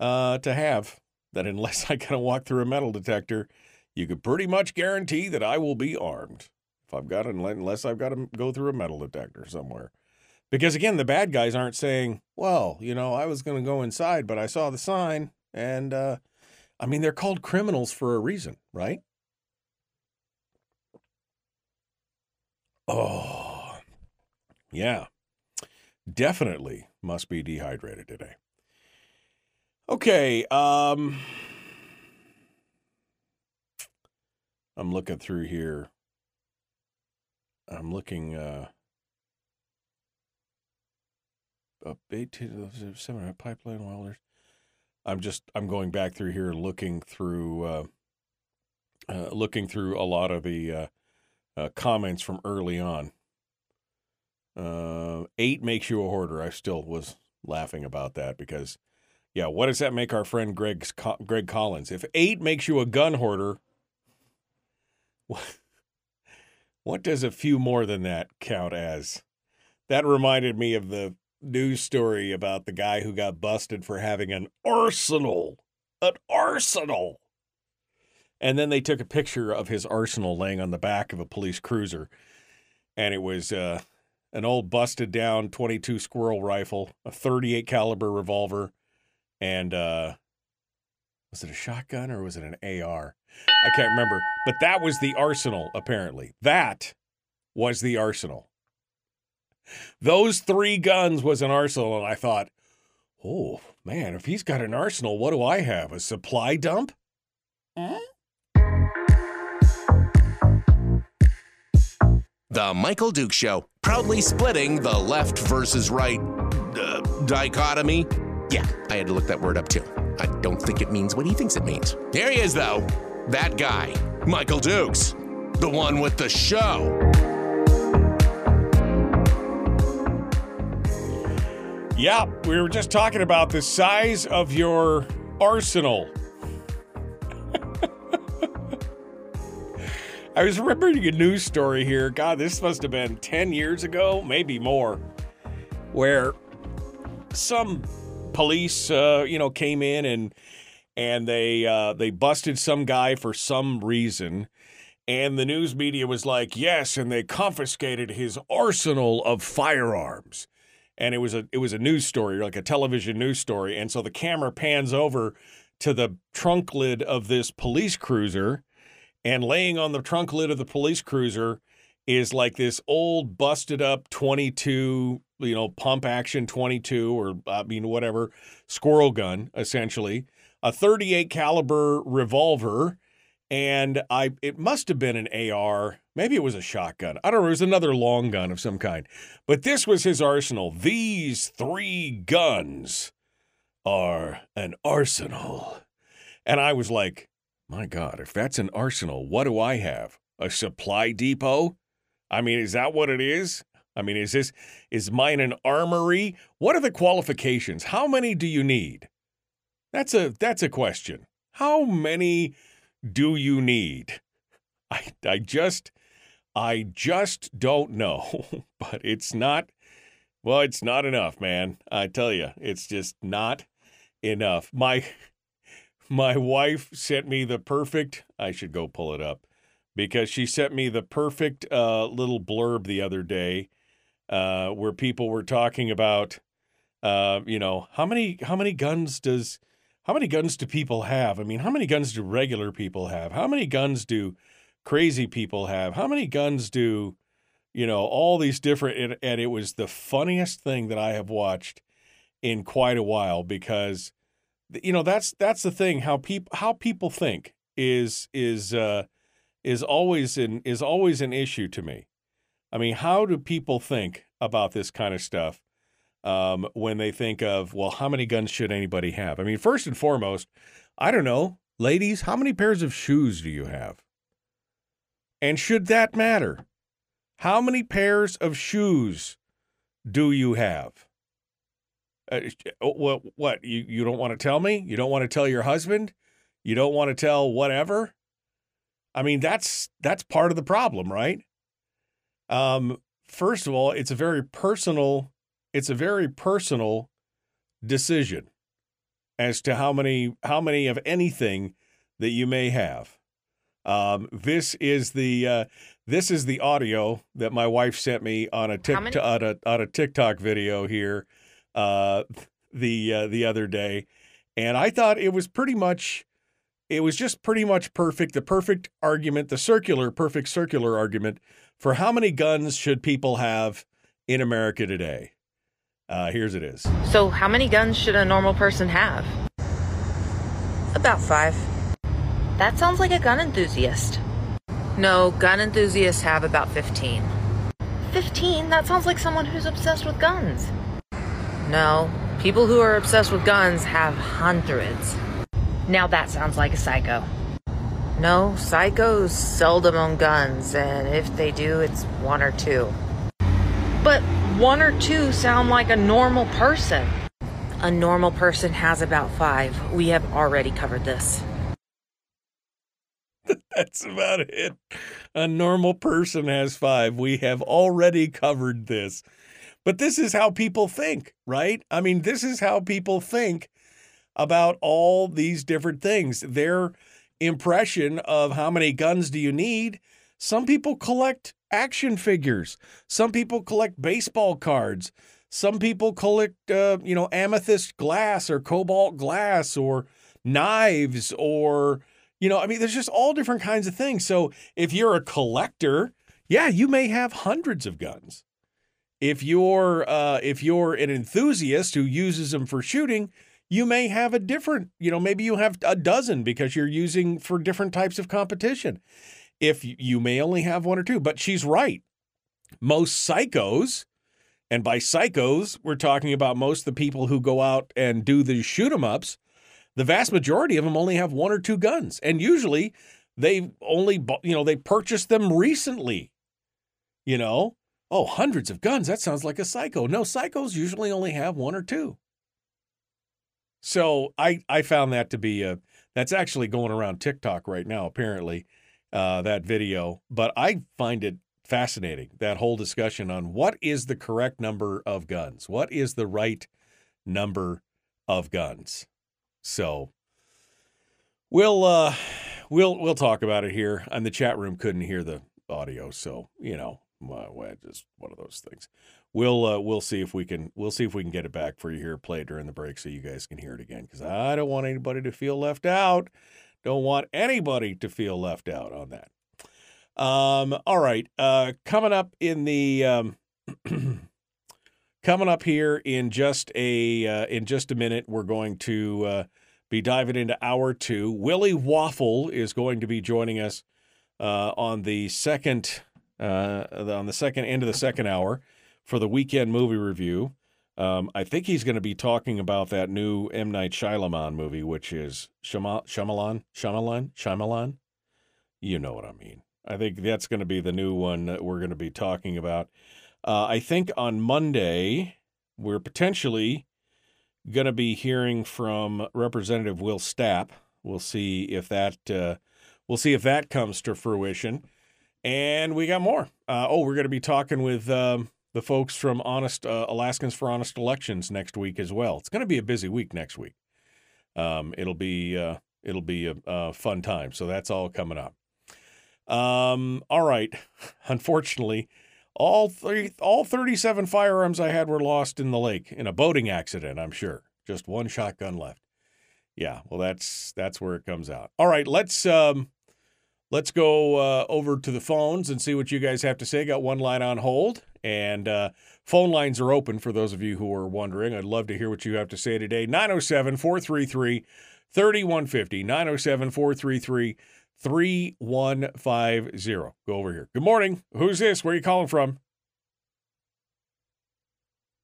S4: uh, to have that unless I got to walk through a metal detector, you could pretty much guarantee that I will be armed if I've got unless I've got to go through a metal detector somewhere. Because again, the bad guys aren't saying, "Well, you know, I was going to go inside, but I saw the sign," and uh, I mean, they're called criminals for a reason, right? Oh, yeah, definitely must be dehydrated today. Okay, um. I'm looking through here. I'm looking uh up eight to seven pipeline welders. I'm just I'm going back through here looking through uh, uh looking through a lot of the uh, uh comments from early on. Uh, eight makes you a hoarder. I still was laughing about that because, yeah, what does that make our friend Greg's Greg Collins? If eight makes you a gun hoarder, what, what does a few more than that count as? That reminded me of the news story about the guy who got busted for having an arsenal. An arsenal. And then they took a picture of his arsenal laying on the back of a police cruiser. And it was uh, an old busted down 22 squirrel rifle, a 38 caliber revolver, and uh, was it a shotgun or was it an AR? I can't remember. But that was the arsenal, apparently. That was the arsenal. Those three guns was an arsenal, and I thought, oh man, if he's got an arsenal, what do I have? A supply dump?
S9: The Michael Duke Show, proudly splitting the left versus right uh, dichotomy. Yeah, I had to look that word up too. I don't think it means what he thinks it means. Here he is, though. That guy, Michael Dukes, the one with the show.
S4: Yeah, we were just talking about the size of your arsenal. I was remembering a news story here. God, this must have been 10 years ago, maybe more, where some police, uh, you know, came in and and they uh, they busted some guy for some reason, and the news media was like, "Yes," and they confiscated his arsenal of firearms, and it was a it was a news story, like a television news story, and so the camera pans over to the trunk lid of this police cruiser, and laying on the trunk lid of the police cruiser is like this old busted up 22 you know pump action 22 or i mean whatever squirrel gun essentially a 38 caliber revolver and i it must have been an ar maybe it was a shotgun i don't know it was another long gun of some kind but this was his arsenal these three guns are an arsenal and i was like my god if that's an arsenal what do i have a supply depot I mean, is that what it is? I mean, is this is mine an armory? What are the qualifications? How many do you need? That's a that's a question. How many do you need? I I just I just don't know, but it's not well, it's not enough, man. I tell you, it's just not enough. My my wife sent me the perfect, I should go pull it up because she sent me the perfect uh, little blurb the other day uh, where people were talking about, uh, you know, how many how many guns does how many guns do people have? I mean, how many guns do regular people have? How many guns do crazy people have? How many guns do you know all these different? And, and it was the funniest thing that I have watched in quite a while because you know that's that's the thing how people how people think is is uh is always an is always an issue to me. I mean, how do people think about this kind of stuff um, when they think of well, how many guns should anybody have? I mean, first and foremost, I don't know, ladies, how many pairs of shoes do you have? And should that matter? How many pairs of shoes do you have? Uh, what? What? You you don't want to tell me? You don't want to tell your husband? You don't want to tell whatever? I mean, that's that's part of the problem, right? Um, first of all, it's a very personal it's a very personal decision as to how many how many of anything that you may have. Um, this is the uh, this is the audio that my wife sent me on a TikTok on a, on a TikTok video here uh, the uh, the other day, and I thought it was pretty much it was just pretty much perfect the perfect argument the circular perfect circular argument for how many guns should people have in america today uh, here's it is
S10: So, how many guns should a normal person have? About five. That sounds like a gun enthusiast. No, gun enthusiasts have about 15. 15? That sounds like someone who's obsessed with guns. No, people who are obsessed with guns have hundreds. Now that sounds like a psycho. No, psychos seldom own guns, and if they do, it's one or two. But one or two sound like a normal person. A normal person has about five. We have already covered this.
S4: that's about it a normal person has five we have already covered this But this is how people think, right? I mean, this is how people think about all these different things. Their impression of how many guns do you need. Some people collect action figures. Some people collect baseball cards. Some people collect, uh, you know, amethyst glass or cobalt glass or knives or, you know, I mean, there's just all different kinds of things. So if you're a collector, yeah, you may have hundreds of guns. If you're uh, if you're an enthusiast who uses them for shooting, you may have a different, you know, maybe you have a dozen because you're using for different types of competition. If you may only have one or two, but she's right. Most psychos, and by psychos, we're talking about most of the people who go out and do the shoot 'em ups, the vast majority of them only have one or two guns. And usually they only, you know, they purchased them recently. You know, oh, hundreds of guns. That sounds like a psycho. No, psychos usually only have one or two. So I I found that to be a that's actually going around TikTok right now apparently uh, that video, but I find it fascinating that whole discussion on what is the correct number of guns, what is the right number of guns. So we'll uh, we'll we'll talk about it here. And the chat room couldn't hear the audio, so you know, well, just one of those things we'll uh, we'll see if we can we'll see if we can get it back for you here play during the break so you guys can hear it again because I don't want anybody to feel left out. Don't want anybody to feel left out on that. Um, all right, uh, coming up in the um, coming up here in just a uh, in just a minute, we're going to uh, be diving into hour two. Willie Waffle is going to be joining us uh, on the second uh, on the second end of the second hour for the weekend movie review. Um, I think he's going to be talking about that new M Night Shyamalan movie, which is Shyamalan, Shyamalan, Shyamalan. You know what I mean. I think that's going to be the new one that we're going to be talking about. Uh, I think on Monday we're potentially going to be hearing from Representative Will Stapp. We'll see if that uh, we'll see if that comes to fruition. And we got more. Uh, oh, we're going to be talking with um, the folks from Honest uh, Alaskans for Honest Elections next week as well. It's going to be a busy week next week. Um, it'll be uh, it'll be a, a, fun time. So that's all coming up. Um, all right. Unfortunately, all three, all 37 firearms I had were lost in the lake in a boating accident. I'm sure. Just one shotgun left. Yeah. Well, that's that's where it comes out. All right. Let's um, let's go uh, over to the phones and see what you guys have to say. Got one line on hold. And uh, phone lines are open for those of you who are wondering. I'd love to hear what you have to say today. 907 433 3150. 907 433 3150. Go over here. Good morning. Who's this? Where are you calling from?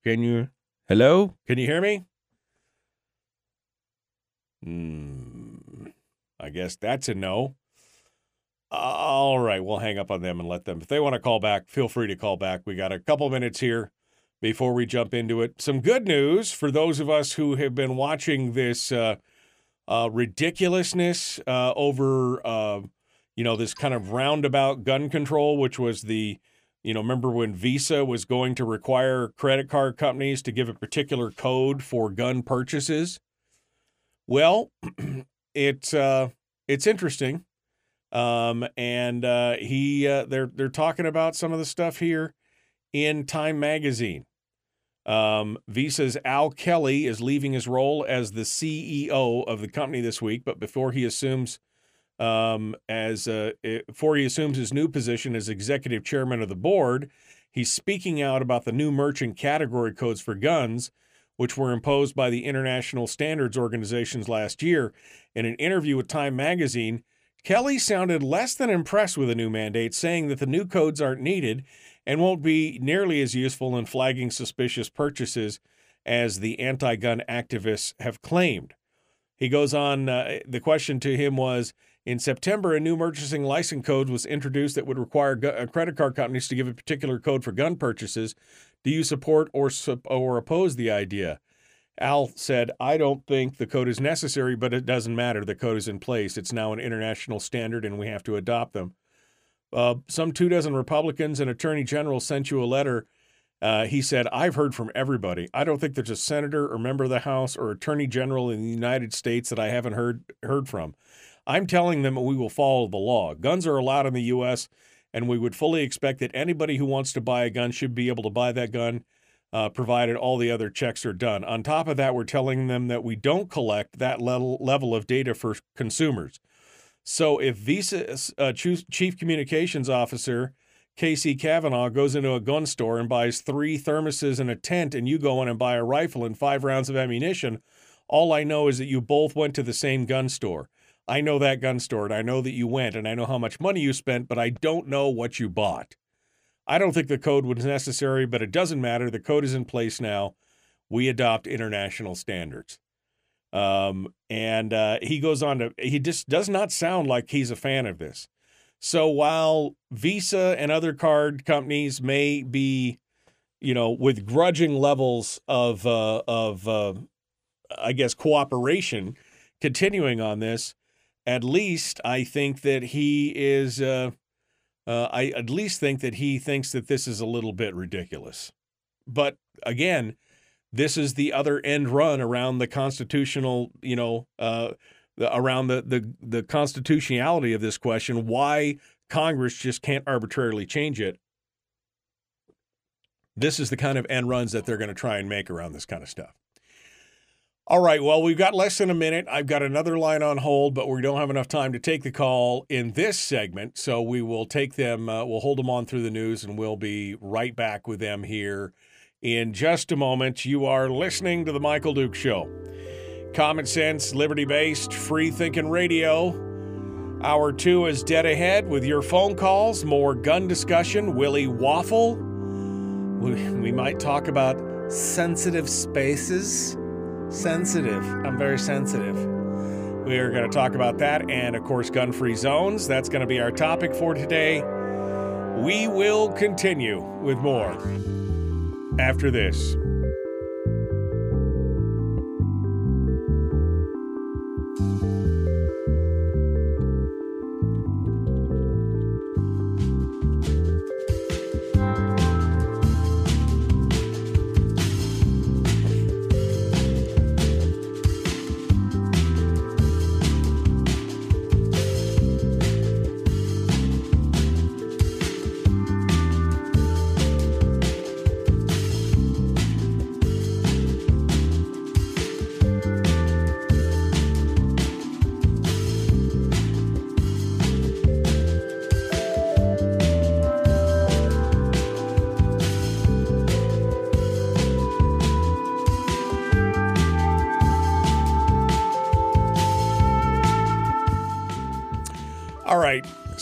S4: Can you? Hello? Can you hear me? Hmm. I guess that's a no. All right, we'll hang up on them and let them. If they want to call back, feel free to call back. We got a couple minutes here before we jump into it. Some good news for those of us who have been watching this uh, uh, ridiculousness uh, over, uh, you know, this kind of roundabout gun control, which was the, you know, remember when Visa was going to require credit card companies to give a particular code for gun purchases? Well, it's uh, it's interesting um, and uh, he uh, they're they're talking about some of the stuff here in Time Magazine. Um, Visa's Al Kelly is leaving his role as the CEO of the company this week, but before he assumes um, as uh, before he assumes his new position as executive chairman of the board, he's speaking out about the new merchant category codes for guns, which were imposed by the international standards organizations last year. In an interview with Time Magazine, Kelly sounded less than impressed with the new mandate, saying that the new codes aren't needed and won't be nearly as useful in flagging suspicious purchases as the anti gun activists have claimed. He goes on, uh, the question to him was In September, a new purchasing license code was introduced that would require gu- uh, credit card companies to give a particular code for gun purchases. Do you support or, or oppose the idea? Al said, I don't think the code is necessary, but it doesn't matter. The code is in place. It's now an international standard, and we have to adopt them. Uh, some two dozen Republicans and Attorney General sent you a letter Uh, he said, I've heard from everybody. I don't think there's a senator or member of the House or attorney general in the United States that I haven't heard heard from. I'm telling them we will follow the law. Guns are allowed in the U.S., and we would fully expect that anybody who wants to buy a gun should be able to buy that gun, uh, provided all the other checks are done. On top of that, we're telling them that we don't collect that level, level of data for consumers. So if Visa uh, Chief Communications Officer Casey Kavanaugh goes into a gun store and buys three thermoses and a tent, and you go in and buy a rifle and five rounds of ammunition, all I know is that you both went to the same gun store. I know that gun store and I know that you went and I know how much money you spent, but I don't know what you bought. I don't think the code was necessary, but it doesn't matter. The code is in place now. We adopt international standards. Um, and uh, he goes on to, he just does not sound like he's a fan of this. So while Visa and other card companies may be, you know, with grudging levels of, uh, of uh, I guess, cooperation continuing on this, at least I think that he is. Uh, I at least think that he thinks that this is a little bit ridiculous. But again, this is the other end run around the constitutional, you know, uh, around the, the the constitutionality of this question. Why Congress just can't arbitrarily change it. This is the kind of end runs that they're going to try and make around this kind of stuff. All right. Well, we've got less than a minute. I've got another line on hold, but we don't have enough time to take the call in this segment. So we will take them, uh, we'll hold them on through the news, and we'll be right back with them here in just a moment. You are listening to The Michael Duke Show. Common sense, liberty based, free thinking radio. Hour two is dead ahead with your phone calls, more gun discussion, Willie Waffle. We, we might talk about sensitive spaces sensitive. I'm very sensitive. We are going to talk about that and, of course, gun free zones. That's going to be our topic for today. We will continue with more after this.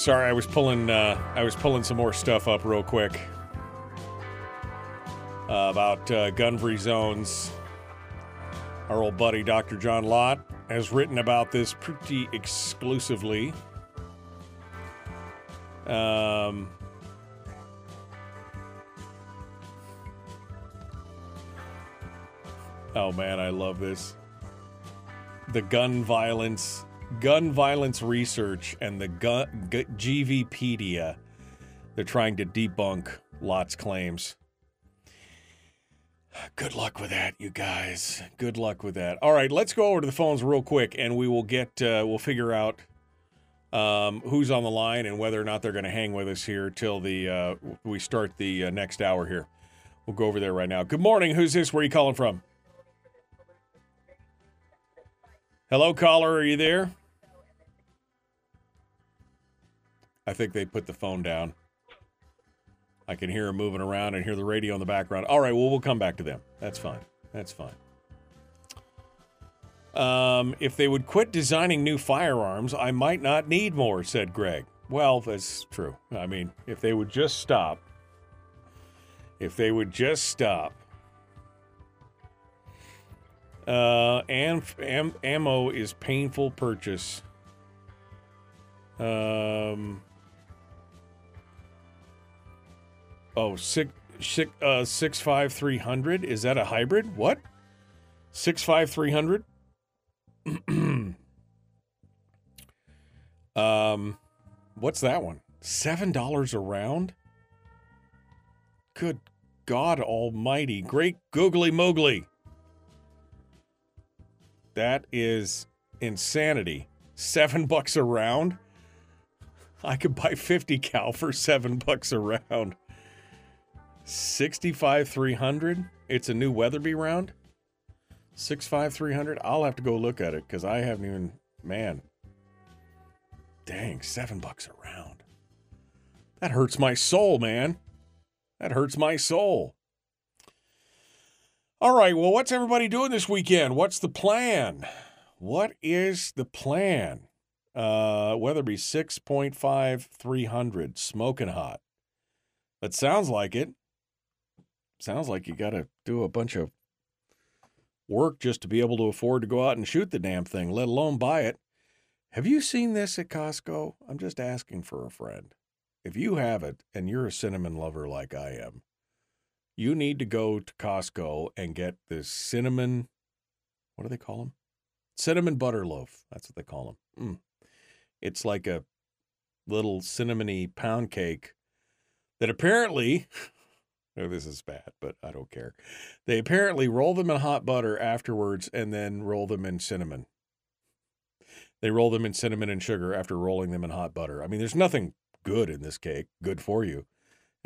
S4: Sorry, I was pulling uh, I was pulling some more stuff up real quick uh, about uh, gun-free zones. Our old buddy Dr. John Lott has written about this pretty exclusively. Um, oh man, I love this. The gun violence gun violence research and the gun, G- GVpedia. They're trying to debunk Lott's claims. Good luck with that, you guys. Good luck with that. All right, let's go over to the phones real quick, and we will get uh, we'll figure out um, who's on the line and whether or not they're going to hang with us here till the uh, we start the uh, next hour here. We'll go over there right now. Good morning. Who's this? Where are you calling from? Hello, caller. Are you there? I think they put the phone down. I can hear them moving around and hear the radio in the background. All right, well, we'll come back to them. That's fine. That's fine. Um, if they would quit designing new firearms, I might not need more, said Greg. Well, that's true. I mean, if they would just stop, if they would just stop. Uh, am, am, ammo is painful purchase. Um. Oh, six, six, uh, six five three hundred. Is that a hybrid? What? Six five three hundred. um, what's that one? Seven dollars a round. Good God almighty. Great googly moogly. That is insanity. Seven bucks a round? I could buy 50 cal for seven bucks a round. 65 300? It's a new Weatherby round? 65 300? I'll have to go look at it because I haven't even. Man. Dang, seven bucks a round. That hurts my soul, man. That hurts my soul. All right, well, what's everybody doing this weekend? What's the plan? What is the plan? Uh, Weatherby 6.5 300, smoking hot. That sounds like it. Sounds like you got to do a bunch of work just to be able to afford to go out and shoot the damn thing, let alone buy it. Have you seen this at Costco? I'm just asking for a friend. If you have it and you're a cinnamon lover like I am, you need to go to Costco and get this cinnamon. What do they call them? Cinnamon butter loaf. That's what they call them. Mm. It's like a little cinnamony pound cake that apparently, oh, this is bad, but I don't care. They apparently roll them in hot butter afterwards and then roll them in cinnamon. They roll them in cinnamon and sugar after rolling them in hot butter. I mean, there's nothing good in this cake, good for you,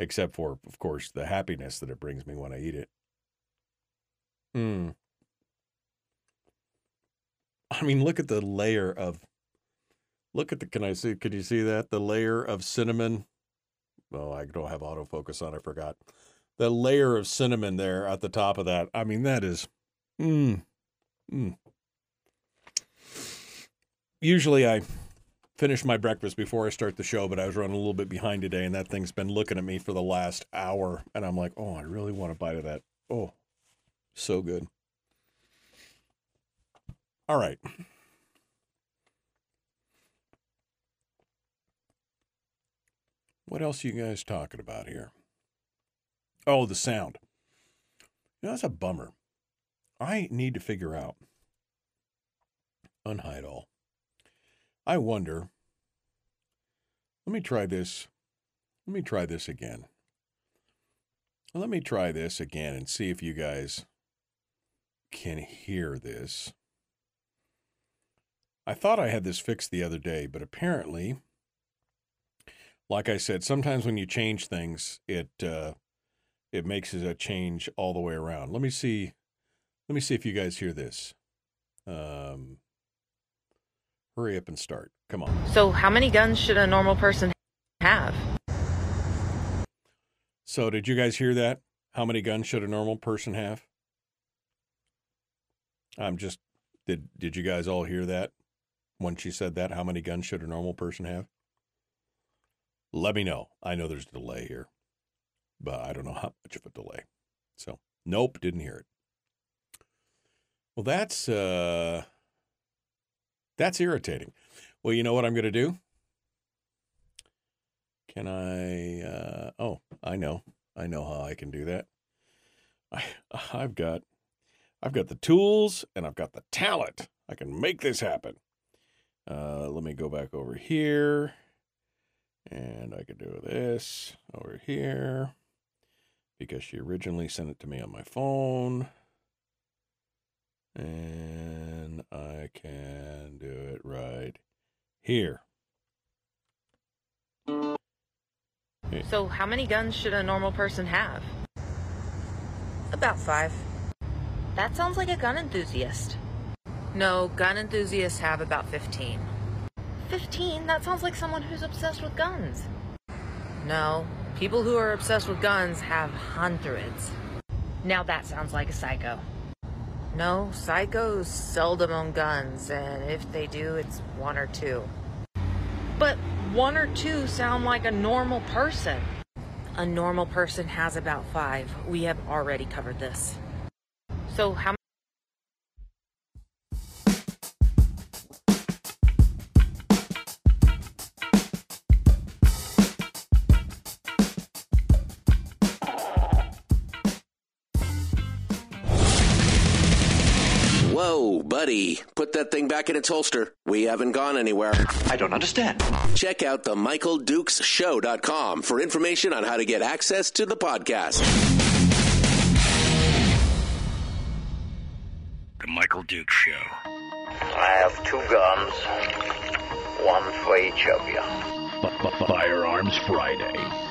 S4: except for, of course, the happiness that it brings me when I eat it. Hmm. I mean, look at the layer of Look at the, can I see, Can you see that? The layer of cinnamon. Oh, I don't have autofocus on, I forgot. The layer of cinnamon there at the top of that. I mean, that is, mm, mm. Usually I finish my breakfast before I start the show, but I was running a little bit behind today, and that thing's been looking at me for the last hour. And I'm like, oh, I really want a bite of that. Oh, so good. All right. What else are you guys talking about here? Oh, the sound. You know, that's a bummer. I need to figure out. Unhide all. I wonder. Let me try this. Let me try this again. Let me try this again and see if you guys can hear this. I thought I had this fixed the other day, but apparently like I said, sometimes when you change things, it uh, it makes a change all the way around. Let me see. Let me see if you guys hear this. Um, hurry up and start. Come on.
S10: So, how many guns should a normal person have?
S4: So, did you guys hear that? How many guns should a normal person have? I'm just did did you guys all hear that when she said that? How many guns should a normal person have? let me know. I know there's a delay here, but I don't know how much of a delay. So, nope, didn't hear it. Well, that's uh that's irritating. Well, you know what I'm going to do? Can I uh oh, I know. I know how I can do that. I I've got I've got the tools and I've got the talent. I can make this happen. Uh let me go back over here. And I could do this over here because she originally sent it to me on my phone. And I can do it right here.
S10: So, how many guns should a normal person have? About five. That sounds like a gun enthusiast. No, gun enthusiasts have about 15. 15? That sounds like someone who's obsessed with guns. No, people who are obsessed with guns have hundreds. Now that sounds like a psycho. No, psychos seldom own guns, and if they do, it's one or two. But one or two sound like a normal person. A normal person has about five. We have already covered this. So, how
S7: Buddy, put that thing back in its holster. We haven't gone anywhere.
S11: I don't understand.
S7: Check out the Michael Dukes Show.com for information on how to get access to the podcast.
S1: The Michael Duke Show.
S11: I have two guns, one for each of you.
S1: Firearms Friday.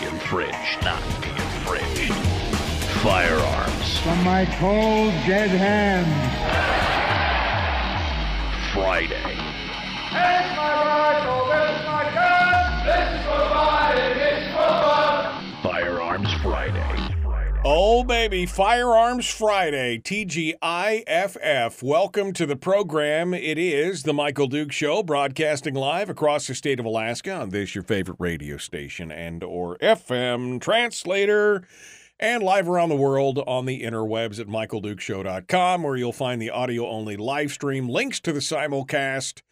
S1: infringed. Not be infringed. Firearms
S2: From my cold, dead hands.
S1: Friday.
S3: Here's my rifle, this is my gun. This is for fighting, this is for fun.
S1: Firearms Friday.
S4: Oh, baby, Firearms Friday, TGIFF. Welcome to the program. It is The Michael Duke Show, broadcasting live across the state of Alaska on this, your favorite radio station and or FM translator, and live around the world on the interwebs at michaeldukeshow.com, where you'll find the audio-only live stream, links to the simulcast,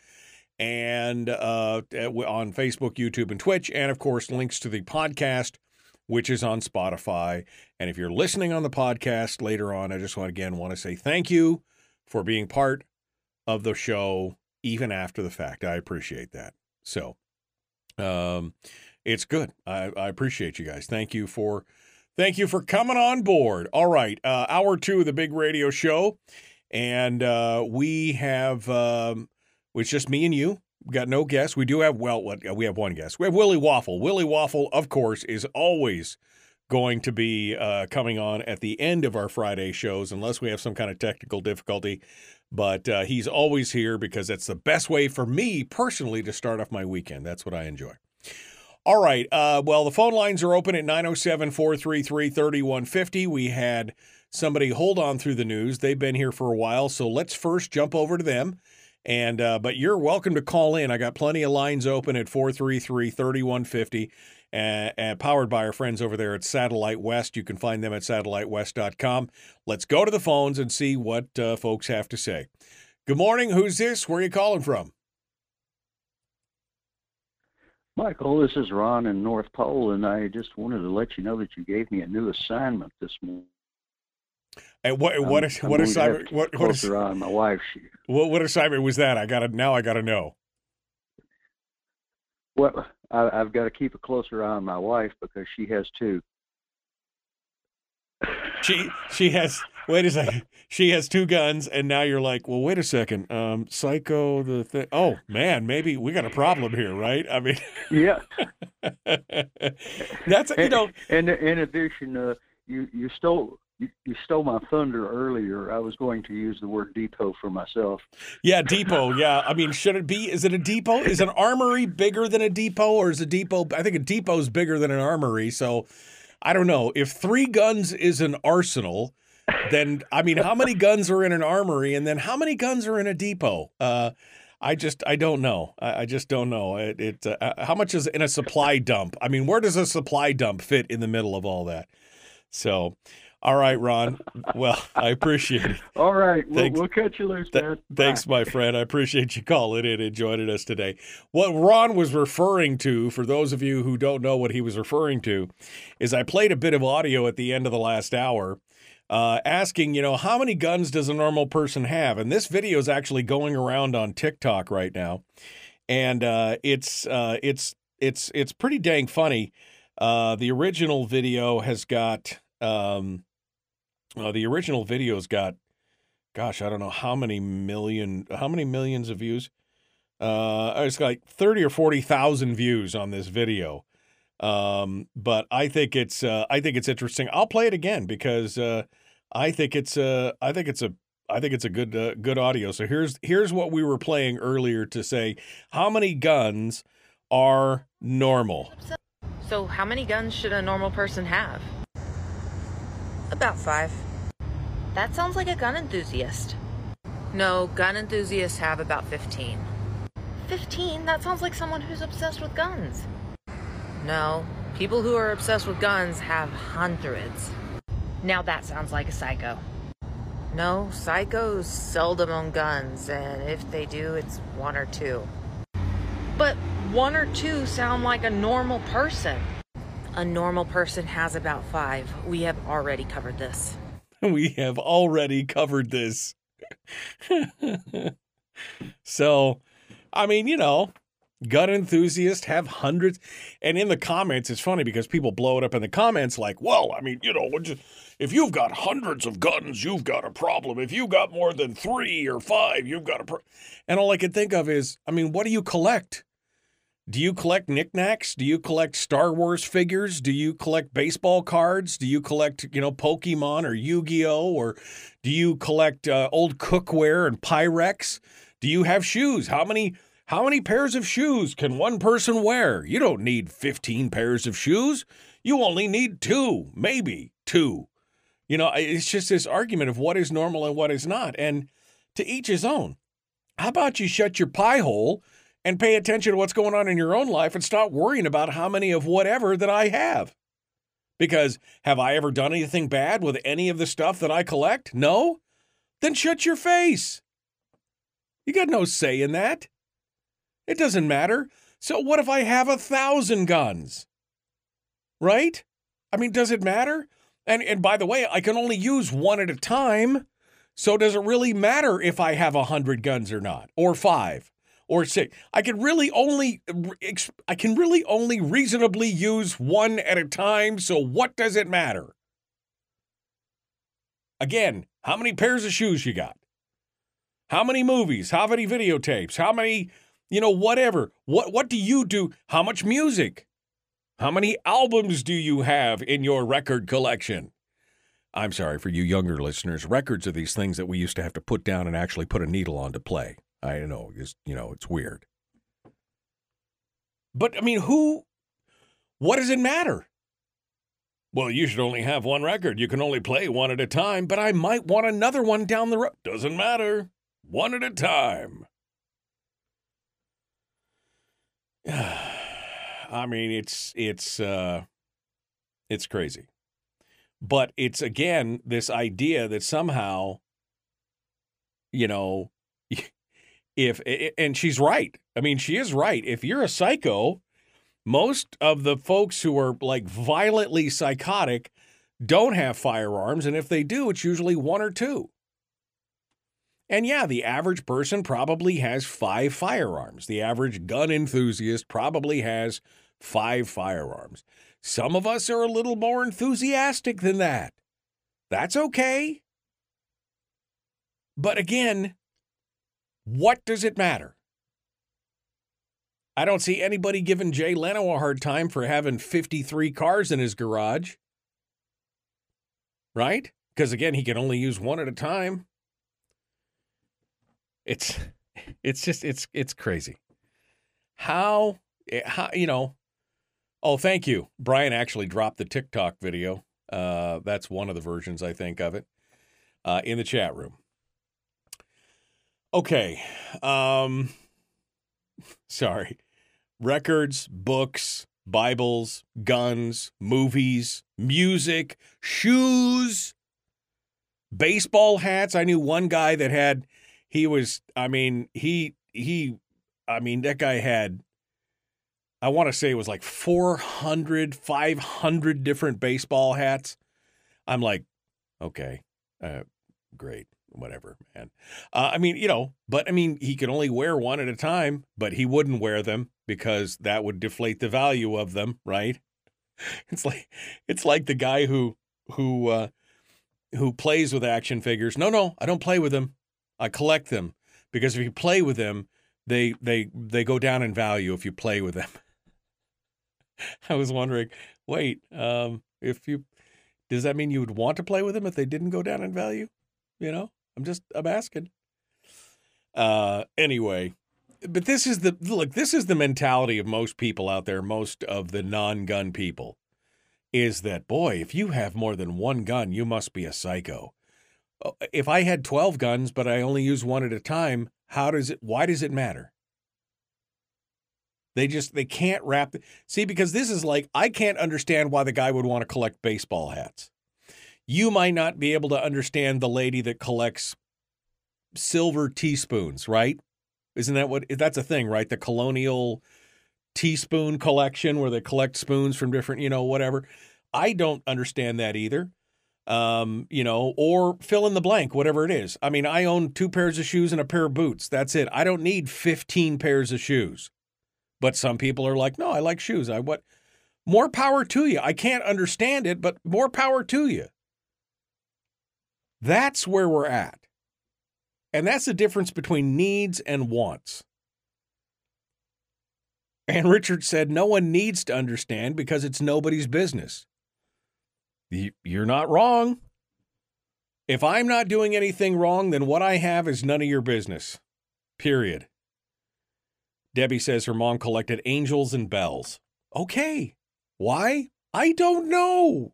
S4: and uh, on Facebook, YouTube, and Twitch, and, of course, links to the podcast which is on Spotify. And if you're listening on the podcast later on, I just want again want to say thank you for being part of the show even after the fact. I appreciate that. So, um, it's good. I, I appreciate you guys. Thank you for thank you for coming on board. All right, uh, hour two of the big radio show, and uh, we have um, it's just me and you. Got no guests. We do have well, we have one guest. We have Willie Waffle. Willie Waffle, of course, is always going to be uh, coming on at the end of our Friday shows, unless we have some kind of technical difficulty. But uh, he's always here because that's the best way for me personally to start off my weekend. That's what I enjoy. All right. Uh, well, the phone lines are open at 907 433 3150. We had somebody hold on through the news. They've been here for a while. So let's first jump over to them. And uh, but you're welcome to call in. I got plenty of lines open at 433-3150 and, and powered by our friends over there at Satellite West. You can find them at satellitewest.com. Let's go to the phones and see what uh, folks have to say. Good morning. Who's this? Where are you calling from?
S12: Michael, this is Ron in North Pole, and I just wanted to let you know that you gave me a new assignment this morning.
S4: And what what is,
S12: I'm
S4: what
S12: have
S4: assignment
S12: to
S4: what what,
S12: on my wife. She,
S4: what what assignment was that? I got to now I got to know.
S12: well, I, I've got to keep a closer eye on my wife because she has two.
S4: She she has wait a second. She has two guns, and now you're like, well, wait a second. Um, Psycho the thing. Oh man, maybe we got a problem here, right? I mean,
S12: Yeah.
S4: that's you know.
S12: And in addition, uh, you you stole you, stole my thunder earlier. I was going to use the word depot for myself.
S4: Yeah, depot. Yeah, I mean, should it be? Is it a depot? Is an armory bigger than a depot, or is a depot? I think a depot is bigger than an armory. So, I don't know. If three guns is an arsenal, then I mean, how many guns are in an armory, and then how many guns are in a depot? Uh, I just I don't know. I, I just don't know. It, it uh, how much is in a supply dump? I mean, where does a supply dump fit in the middle of all that? So, all right, Ron. Well, I appreciate it.
S12: All right, we'll,
S4: Thanks.
S12: we'll catch you loose,
S4: Th-
S12: Dad.
S4: thanks, my friend. I appreciate you calling in and joining us today. What Ron was referring to, for those of you who don't know what he was referring to, is I played a bit of audio at the end of the last hour. Uh, asking, you know, how many guns does a normal person have? And this video is actually going around on TikTok right now, and uh, it's uh, it's it's it's pretty dang funny. Uh, the original video has got um, uh, the original video's got gosh, I don't know how many million, how many millions of views. Uh, it's like thirty or forty thousand views on this video. Um, but I think it's, uh, I think it's interesting. I'll play it again because uh, I think it's, uh, I think it's a, I think it's a good, uh, good audio. So here's, here's what we were playing earlier to say how many guns are normal.
S10: So, how many guns should a normal person have? About five. That sounds like a gun enthusiast. No, gun enthusiasts have about 15. 15? That sounds like someone who's obsessed with guns. No, people who are obsessed with guns have hundreds. Now that sounds like a psycho. No, psychos seldom own guns, and if they do, it's one or two. But one or two sound like a normal person. A normal person has about five. We have already covered this.
S4: we have already covered this. so, I mean, you know, gun enthusiasts have hundreds. And in the comments, it's funny because people blow it up in the comments like, well, I mean, you know, if you've got hundreds of guns, you've got a problem. If you've got more than three or five, you've got a problem. And all I can think of is, I mean, what do you collect? Do you collect knickknacks? Do you collect Star Wars figures? Do you collect baseball cards? Do you collect, you know, Pokemon or Yu Gi Oh? Or do you collect uh, old cookware and Pyrex? Do you have shoes? How many how many pairs of shoes can one person wear? You don't need 15 pairs of shoes. You only need two, maybe two. You know, it's just this argument of what is normal and what is not. And to each his own. How about you shut your pie hole and pay attention to what's going on in your own life and stop worrying about how many of whatever that I have? Because have I ever done anything bad with any of the stuff that I collect? No? Then shut your face. You got no say in that. It doesn't matter. So what if I have a thousand guns? Right? I mean, does it matter? And and by the way, I can only use one at a time. So does it really matter if I have a hundred guns or not, or five, or six? I can really only I can really only reasonably use one at a time. So what does it matter? Again, how many pairs of shoes you got? How many movies? How many videotapes? How many, you know, whatever. What what do you do? How much music? How many albums do you have in your record collection? I'm sorry for you younger listeners. Records are these things that we used to have to put down and actually put a needle on to play. I don't know, it's, you know, it's weird. But I mean, who what does it matter? Well, you should only have one record. You can only play one at a time, but I might want another one down the road. Doesn't matter. One at a time. I mean, it's it's uh it's crazy. But it's again this idea that somehow you know if and she's right. I mean, she is right. If you're a psycho, most of the folks who are like violently psychotic don't have firearms and if they do, it's usually one or two. And yeah, the average person probably has five firearms. The average gun enthusiast probably has five firearms. Some of us are a little more enthusiastic than that. That's okay. But again, what does it matter? I don't see anybody giving Jay Leno a hard time for having 53 cars in his garage. Right? Because again, he can only use one at a time. It's it's just it's it's crazy. How eh, how you know? Oh, thank you. Brian actually dropped the TikTok video. Uh, that's one of the versions I think of it uh, in the chat room. Okay. Um, sorry. Records, books, Bibles, guns, movies, music, shoes, baseball hats. I knew one guy that had he was i mean he he i mean that guy had i want to say it was like 400 500 different baseball hats i'm like okay uh, great whatever man. Uh, i mean you know but i mean he could only wear one at a time but he wouldn't wear them because that would deflate the value of them right? It's like it's like the guy who who uh who plays with action figures. No no i don't play with them. I collect them because if you play with them, they they they go down in value if you play with them. I was wondering, wait, um, if you does that mean you would want to play with them if they didn't go down in value? You know, I'm just I'm asking. Uh, anyway, but this is the look. This is the mentality of most people out there. Most of the non-gun people is that boy, if you have more than one gun, you must be a psycho. Uh, if I had 12 guns, but I only use one at a time, how does it, why does it matter? They just, they can't wrap, see, because this is like, I can't understand why the guy would want to collect baseball hats. You might not be able to understand the lady that collects silver teaspoons, right? Isn't that what that's a thing, right? The colonial teaspoon collection where they collect spoons from different, you know, whatever. I don't understand that either. Um, you know, or fill in the blank, whatever it is. I mean, I own two pairs of shoes and a pair of boots. That's it. I don't need 15 pairs of shoes. But some people are like, no, I like shoes. I what more power to you. I can't understand it, but more power to you. That's where we're at. And that's the difference between needs and wants. And Richard said, no one needs to understand because it's nobody's business. You're not wrong. If I'm not doing anything wrong, then what I have is none of your business. Period. Debbie says her mom collected angels and bells. Okay. Why? I don't know.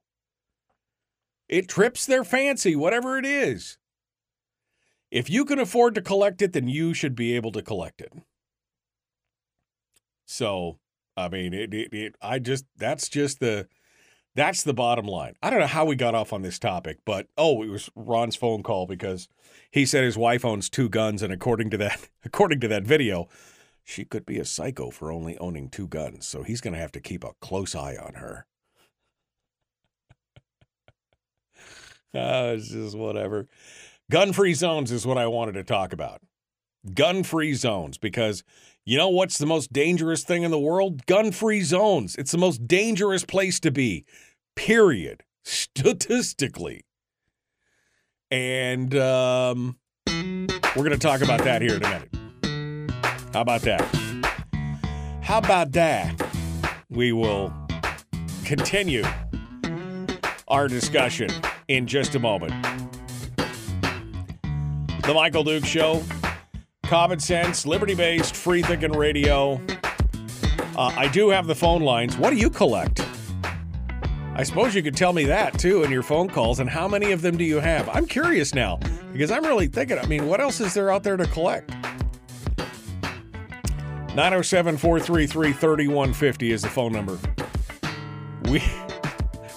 S4: It trips their fancy, whatever it is. If you can afford to collect it, then you should be able to collect it. So, I mean, it, it, it, I just, that's just the, that's the bottom line. I don't know how we got off on this topic, but oh, it was Ron's phone call because he said his wife owns two guns, and according to that, according to that video, she could be a psycho for only owning two guns. So he's going to have to keep a close eye on her. Oh, it's just whatever. Gun free zones is what I wanted to talk about. Gun free zones, because you know what's the most dangerous thing in the world? Gun free zones. It's the most dangerous place to be, period, statistically. And um, we're going to talk about that here in a minute. How about that? How about that? We will continue our discussion in just a moment. The Michael Duke Show, common sense, liberty based, free thinking radio. Uh, I do have the phone lines. What do you collect? I suppose you could tell me that too in your phone calls. And how many of them do you have? I'm curious now because I'm really thinking. I mean, what else is there out there to collect? 907 433 3150 is the phone number. We.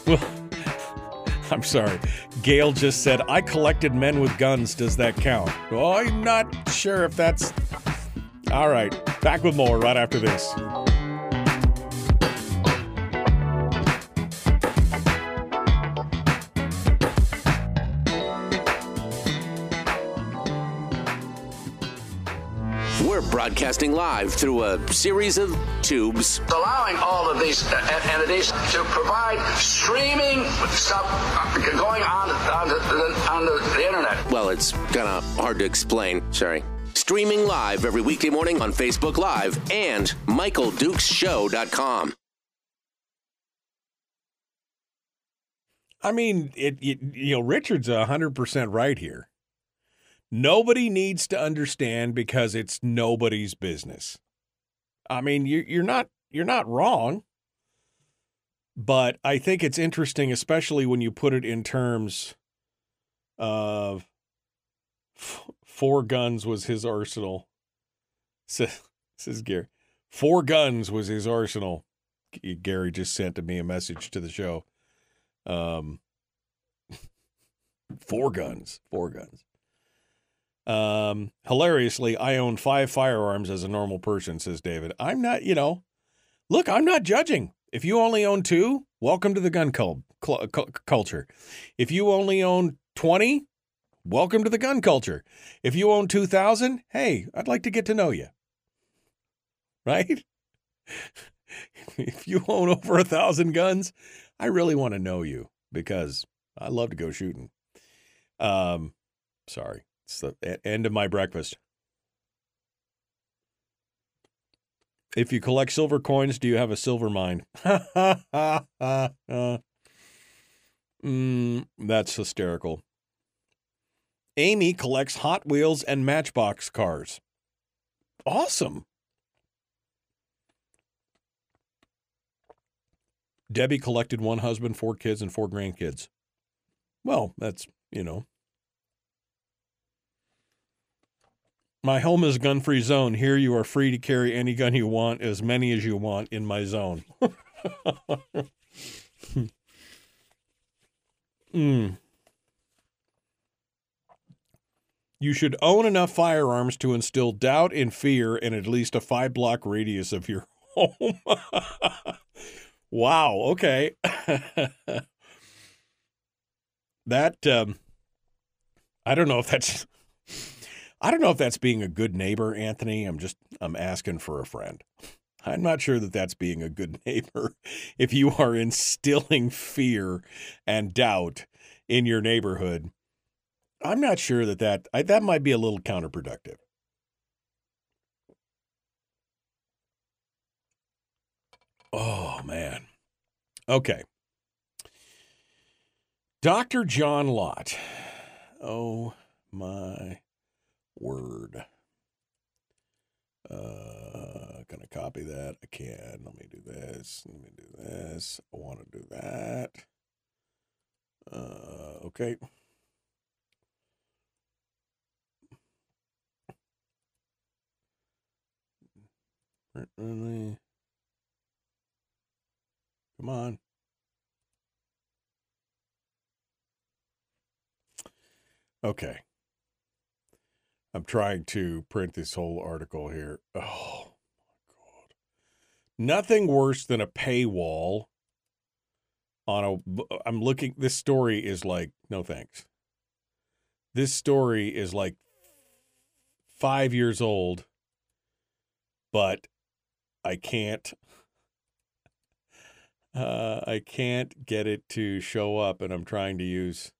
S4: Well, I'm sorry. Gail just said, I collected men with guns. Does that count? Well, I'm not sure if that's. All right. Back with more right after this.
S7: We're broadcasting live through a series of tubes.
S13: Allowing all of these uh, entities to provide streaming stuff uh, going on on the, on the, the internet.
S7: Well, it's kind of hard to explain. Sorry. Streaming live every weekday morning on Facebook Live and MichaelDukesShow.com.
S4: I mean, it, it you know, Richard's hundred percent right here. Nobody needs to understand because it's nobody's business. I mean, you're you're not you're not wrong, but I think it's interesting, especially when you put it in terms of four guns was his arsenal. Says Gary, four guns was his arsenal. Gary just sent me a message to the show. Um, four guns, four guns. Um, hilariously, I own five firearms as a normal person, says David. I'm not, you know, look, I'm not judging. If you only own two, welcome to the gun cul- cul- culture. If you only own 20, welcome to the gun culture. If you own 2,000, hey, I'd like to get to know you. Right? if you own over a thousand guns, I really want to know you because I love to go shooting. Um, sorry. It's the end of my breakfast. If you collect silver coins, do you have a silver mine? mm, that's hysterical. Amy collects Hot Wheels and Matchbox cars. Awesome. Debbie collected one husband, four kids, and four grandkids. Well, that's, you know, My home is gun free zone. Here you are free to carry any gun you want, as many as you want in my zone. mm. You should own enough firearms to instill doubt and fear in at least a five block radius of your home. wow. Okay. that, um, I don't know if that's. I don't know if that's being a good neighbor, Anthony. I'm just, I'm asking for a friend. I'm not sure that that's being a good neighbor if you are instilling fear and doubt in your neighborhood. I'm not sure that that I, that might be a little counterproductive. Oh man. Okay. Dr. John Lott. Oh my word. Uh, gonna copy that. I can. Let me do this. Let me do this. I want to do that. Uh, okay. Come on. Okay. I'm trying to print this whole article here. Oh my god. Nothing worse than a paywall on a I'm looking this story is like no thanks. This story is like 5 years old but I can't uh, I can't get it to show up and I'm trying to use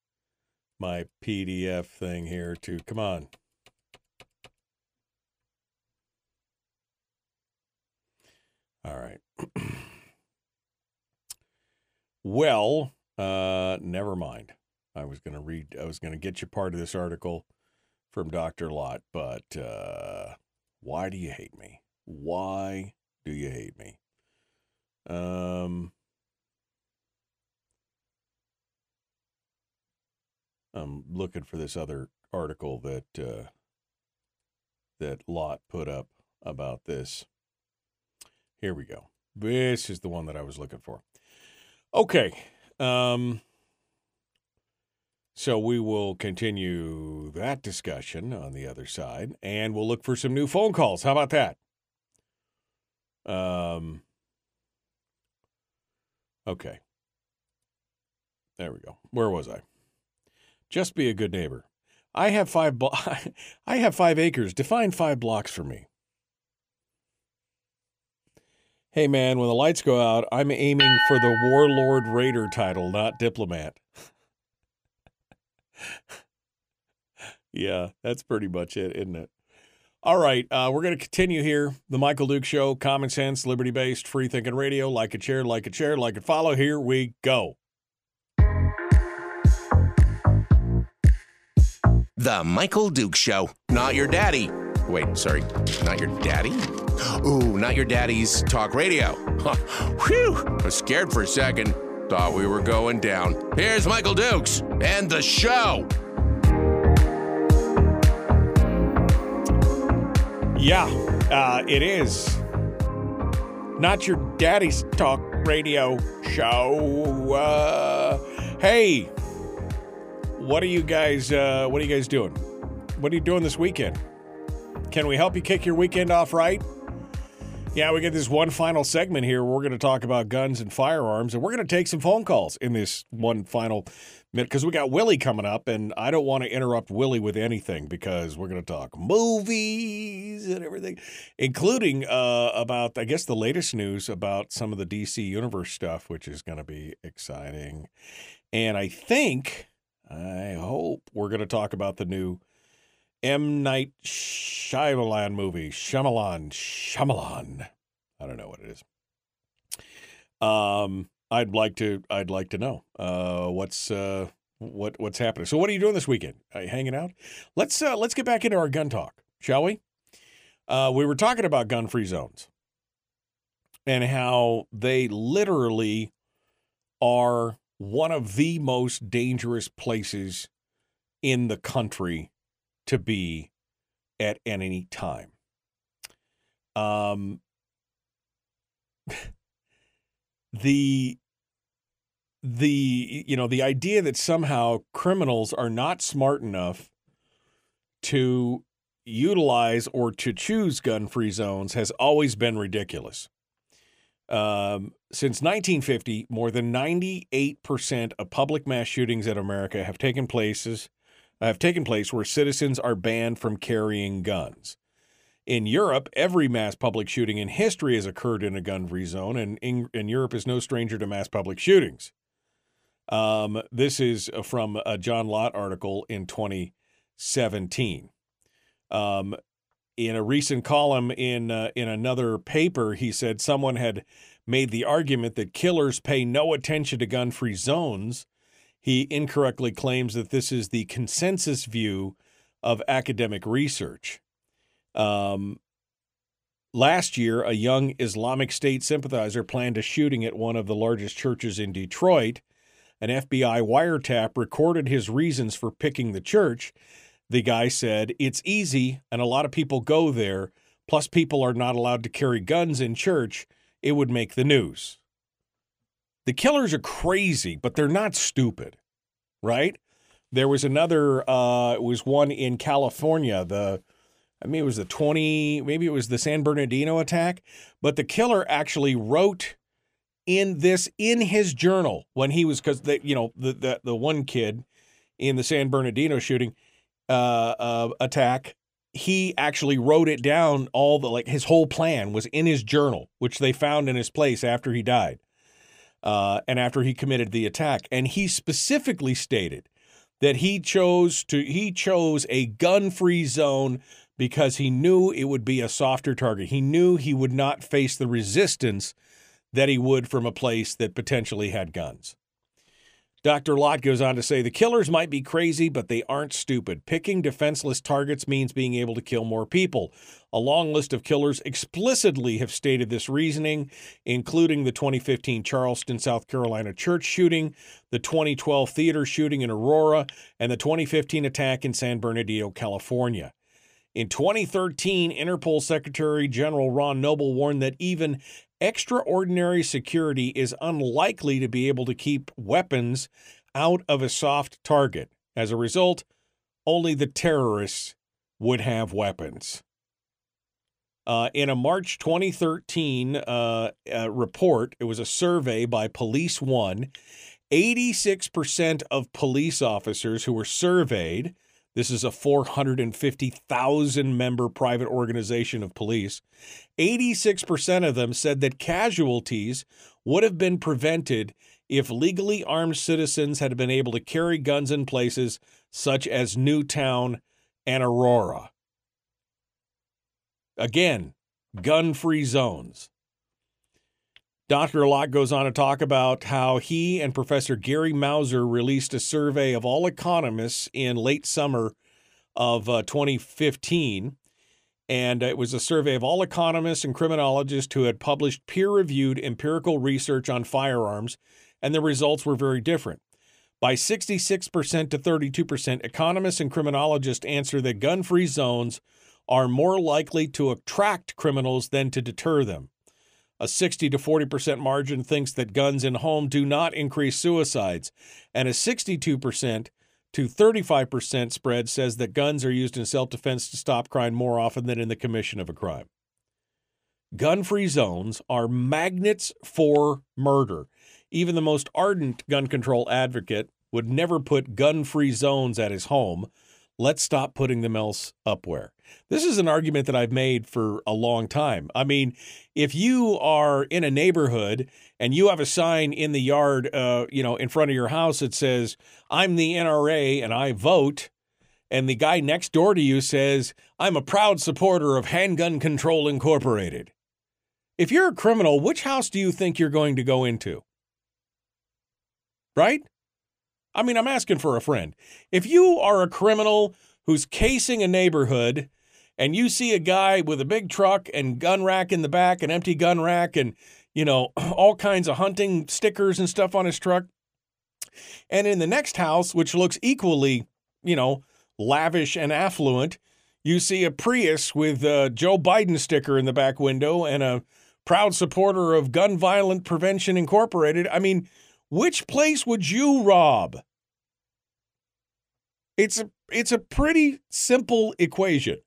S4: my PDF thing here to come on. All right. well, uh, never mind. I was going to read, I was going to get you part of this article from Dr. Lott, but uh, why do you hate me? Why do you hate me? Um, I'm looking for this other article that uh, that Lott put up about this. Here we go. This is the one that I was looking for. Okay. Um, so we will continue that discussion on the other side, and we'll look for some new phone calls. How about that? Um, okay. There we go. Where was I? Just be a good neighbor. I have five. Blo- I have five acres. Define five blocks for me. Hey man, when the lights go out, I'm aiming for the warlord raider title, not diplomat. yeah, that's pretty much it, isn't it? All right, uh, we're going to continue here. The Michael Duke Show, common sense, liberty based, free thinking radio. Like it, share, like it, share, like it, follow. Here we go.
S9: The Michael Duke Show. Not your daddy. Wait, sorry. Not your daddy? Ooh, not your daddy's talk radio. Whew. I was scared for a second. Thought we were going down. Here's Michael Dukes and the show.
S4: Yeah, uh, it is. Not your daddy's talk radio show. Uh, hey, what are you guys? Uh, what are you guys doing? What are you doing this weekend? Can we help you kick your weekend off right? Yeah, we get this one final segment here. We're going to talk about guns and firearms, and we're going to take some phone calls in this one final minute because we got Willie coming up, and I don't want to interrupt Willie with anything because we're going to talk movies and everything, including uh, about, I guess, the latest news about some of the DC Universe stuff, which is going to be exciting. And I think, I hope, we're going to talk about the new M. Night Shyamalan movie. Shyamalan. Shyamalan. I don't know what it is. Um, I'd like to. I'd like to know uh, what's uh, what what's happening. So, what are you doing this weekend? Are you hanging out? Let's uh, let's get back into our gun talk, shall we? Uh, we were talking about gun-free zones and how they literally are one of the most dangerous places in the country to be at any time. Um, the the you know the idea that somehow criminals are not smart enough to utilize or to choose gun free zones has always been ridiculous. Um, since 1950, more than 98% of public mass shootings in America have taken places have taken place where citizens are banned from carrying guns. In Europe, every mass public shooting in history has occurred in a gun-free zone, and, in, and Europe is no stranger to mass public shootings. Um, this is from a John Lott article in 2017. Um, in a recent column in uh, in another paper, he said someone had made the argument that killers pay no attention to gun-free zones. He incorrectly claims that this is the consensus view of academic research. Um, last year, a young Islamic State sympathizer planned a shooting at one of the largest churches in Detroit. An FBI wiretap recorded his reasons for picking the church. The guy said, It's easy, and a lot of people go there. Plus, people are not allowed to carry guns in church. It would make the news. The killers are crazy, but they're not stupid, right? There was another, uh, it was one in California. The, I mean, it was the 20, maybe it was the San Bernardino attack, but the killer actually wrote in this in his journal when he was, because, you know, the, the, the one kid in the San Bernardino shooting uh, uh, attack, he actually wrote it down all the, like his whole plan was in his journal, which they found in his place after he died uh, and after he committed the attack. And he specifically stated that he chose to he chose a gun-free zone because he knew it would be a softer target. He knew he would not face the resistance that he would from a place that potentially had guns. Dr. Lott goes on to say the killers might be crazy, but they aren't stupid. Picking defenseless targets means being able to kill more people. A long list of killers explicitly have stated this reasoning, including the 2015 Charleston, South Carolina church shooting, the 2012 theater shooting in Aurora, and the 2015 attack in San Bernardino, California. In 2013, Interpol Secretary General Ron Noble warned that even extraordinary security is unlikely to be able to keep weapons out of a soft target. As a result, only the terrorists would have weapons. Uh, in a March 2013 uh, uh, report, it was a survey by Police One. 86% of police officers who were surveyed this is a 450,000 member private organization of police. 86% of them said that casualties would have been prevented if legally armed citizens had been able to carry guns in places such as Newtown and Aurora. Again, gun free zones. Dr. Lott goes on to talk about how he and Professor Gary Mauser released a survey of all economists in late summer of uh, 2015. And it was a survey of all economists and criminologists who had published peer reviewed empirical research on firearms, and the results were very different. By 66% to 32%, economists and criminologists answer that gun free zones are more likely to attract criminals than to deter them. A 60 to 40% margin thinks that guns in home do not increase suicides, and a 62% to 35% spread says that guns are used in self defense to stop crime more often than in the commission of a crime. Gun free zones are magnets for murder. Even the most ardent gun control advocate would never put gun free zones at his home. Let's stop putting them else up where. This is an argument that I've made for a long time. I mean, if you are in a neighborhood and you have a sign in the yard, uh, you know, in front of your house that says, I'm the NRA and I vote, and the guy next door to you says, I'm a proud supporter of Handgun Control Incorporated. If you're a criminal, which house do you think you're going to go into? Right? I mean, I'm asking for a friend. If you are a criminal who's casing a neighborhood and you see a guy with a big truck and gun rack in the back, an empty gun rack, and, you know, all kinds of hunting stickers and stuff on his truck. And in the next house, which looks equally, you know, lavish and affluent, you see a Prius with a Joe Biden sticker in the back window and a proud supporter of Gun Violent Prevention Incorporated. I mean, which place would you rob? It's a it's a pretty simple equation.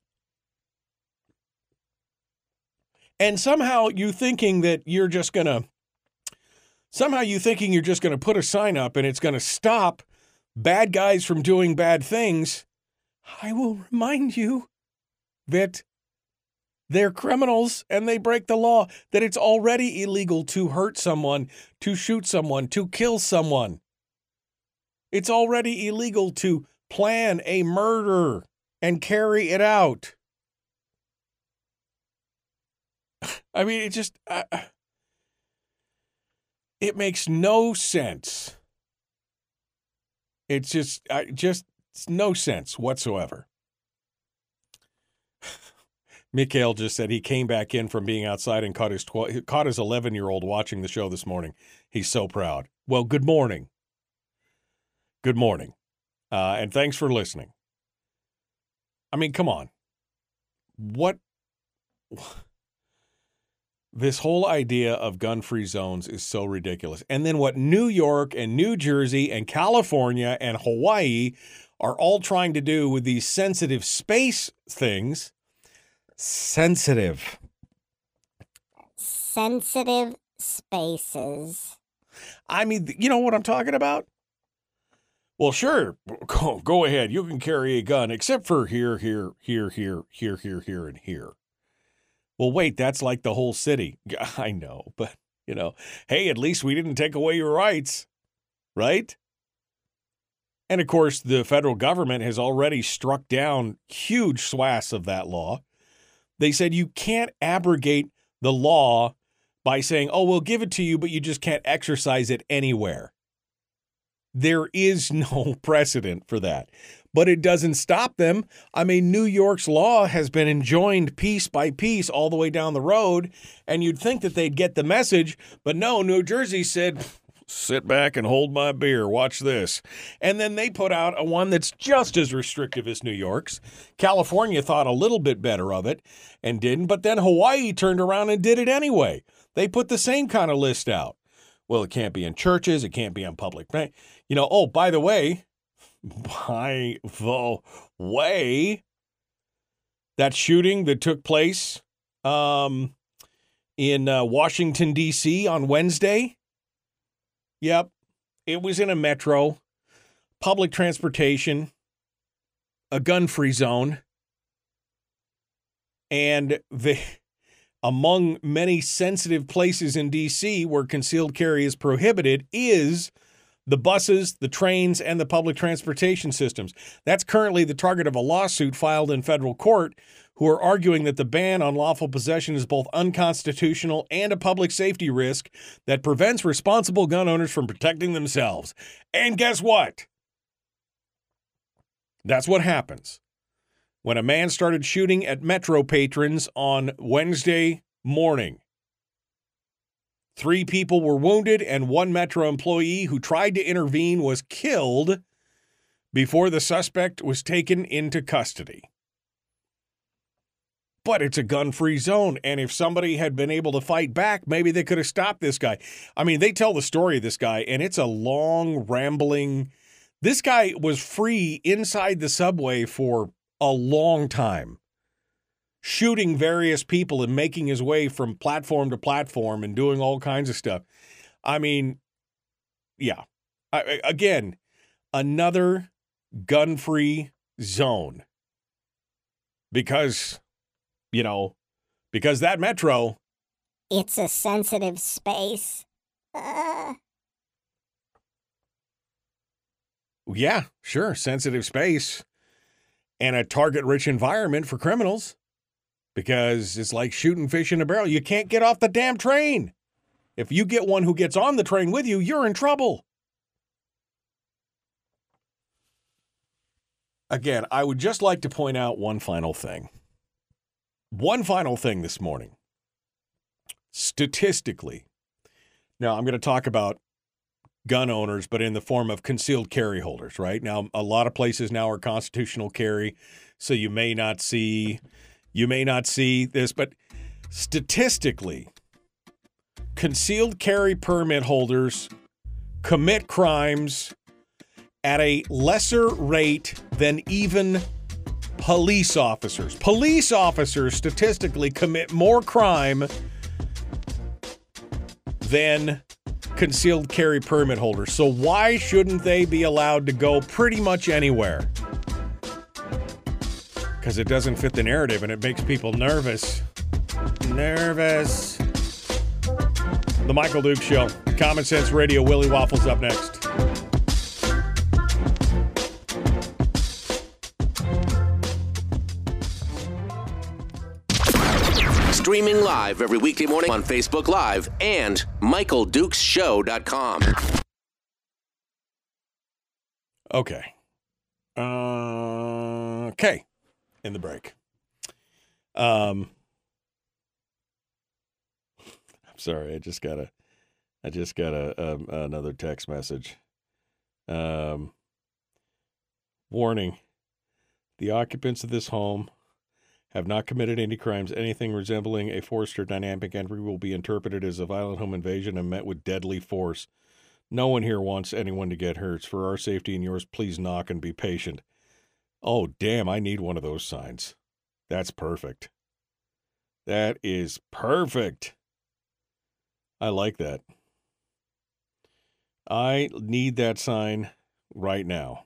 S4: And somehow you thinking that you're just going to somehow you thinking you're just going to put a sign up and it's going to stop bad guys from doing bad things, I will remind you that they're criminals and they break the law, that it's already illegal to hurt someone, to shoot someone, to kill someone. It's already illegal to plan a murder and carry it out. I mean, it just, uh, it makes no sense. It's just, I just it's no sense whatsoever. Mikhail just said he came back in from being outside and caught his caught his 11 year old watching the show this morning. He's so proud. Well, good morning. Good morning, uh, and thanks for listening. I mean, come on, what? This whole idea of gun free zones is so ridiculous. And then what New York and New Jersey and California and Hawaii are all trying to do with these sensitive space things. Sensitive.
S6: Sensitive spaces.
S4: I mean, you know what I'm talking about? Well, sure. Go, go ahead. You can carry a gun, except for here, here, here, here, here, here, here, and here. Well, wait, that's like the whole city. I know, but, you know, hey, at least we didn't take away your rights, right? And of course, the federal government has already struck down huge swaths of that law. They said you can't abrogate the law by saying, oh, we'll give it to you, but you just can't exercise it anywhere. There is no precedent for that but it doesn't stop them. I mean, New York's law has been enjoined piece by piece all the way down the road, and you'd think that they'd get the message, but no, New Jersey said, sit back and hold my beer. Watch this. And then they put out a one that's just as restrictive as New York's. California thought a little bit better of it and didn't, but then Hawaii turned around and did it anyway. They put the same kind of list out. Well, it can't be in churches, it can't be on public. You know, oh, by the way, by the way, that shooting that took place um, in uh, Washington, D.C. on Wednesday. Yep, it was in a metro, public transportation, a gun free zone. And the, among many sensitive places in D.C. where concealed carry is prohibited is the buses, the trains, and the public transportation systems. That's currently the target of a lawsuit filed in federal court who are arguing that the ban on lawful possession is both unconstitutional and a public safety risk that prevents responsible gun owners from protecting themselves. And guess what? That's what happens when a man started shooting at Metro patrons on Wednesday morning. Three people were wounded, and one Metro employee who tried to intervene was killed before the suspect was taken into custody. But it's a gun free zone. And if somebody had been able to fight back, maybe they could have stopped this guy. I mean, they tell the story of this guy, and it's a long, rambling. This guy was free inside the subway for a long time shooting various people and making his way from platform to platform and doing all kinds of stuff. I mean, yeah. I, again, another gun free zone. Because, you know, because that metro.
S6: It's a sensitive space. Uh...
S4: Yeah, sure. Sensitive space and a target rich environment for criminals because it's like shooting fish in a barrel. You can't get off the damn train. If you get one who gets on the train with you, you're in trouble. Again, I would just like to point out one final thing. One final thing this morning. Statistically, now I'm going to talk about gun owners, but in the form of concealed carry holders, right? Now, a lot of places now are constitutional carry, so you may not see you may not see this, but statistically, concealed carry permit holders commit crimes at a lesser rate than even police officers. Police officers statistically commit more crime than concealed carry permit holders. So why shouldn't they be allowed to go pretty much anywhere? Because it doesn't fit the narrative and it makes people nervous. Nervous. The Michael Duke Show. Common Sense Radio. Willie Waffles up next.
S7: Streaming live every weekday morning on Facebook Live and MichaelDukesShow.com.
S4: Okay. Uh, okay. In the break. Um, I'm sorry. I just got a, I just got a, um another text message. Um, warning: the occupants of this home have not committed any crimes. Anything resembling a forced or dynamic entry will be interpreted as a violent home invasion and met with deadly force. No one here wants anyone to get hurt. For our safety and yours, please knock and be patient. Oh, damn, I need one of those signs. That's perfect. That is perfect. I like that. I need that sign right now.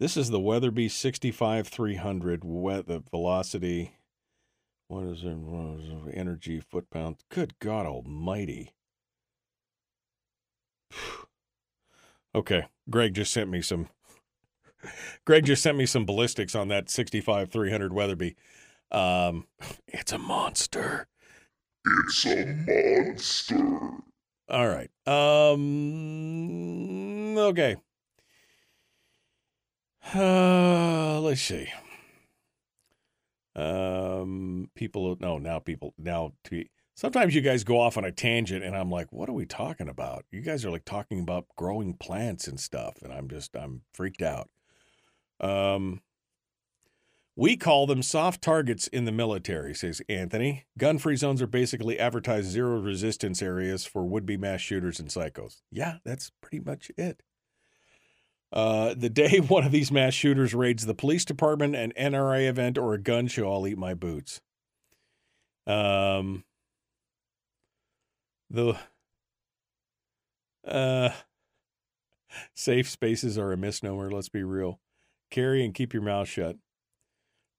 S4: This is the Weatherby 65 300 the velocity. What is it? What is it? Energy foot pound. Good God Almighty. okay, Greg just sent me some. Greg just sent me some ballistics on that 65 300 Weatherby. Um, it's a monster.
S5: It's a monster.
S4: All right. Um. Okay. Uh, let's see. Um, people. No, now people. Now, sometimes you guys go off on a tangent, and I'm like, "What are we talking about?" You guys are like talking about growing plants and stuff, and I'm just, I'm freaked out. Um, we call them soft targets in the military, says Anthony. Gun free zones are basically advertised zero resistance areas for would be mass shooters and psychos. Yeah, that's pretty much it. Uh, the day one of these mass shooters raids the police department, an NRA event, or a gun show, I'll eat my boots. Um, the uh, safe spaces are a misnomer. Let's be real. Carry and keep your mouth shut.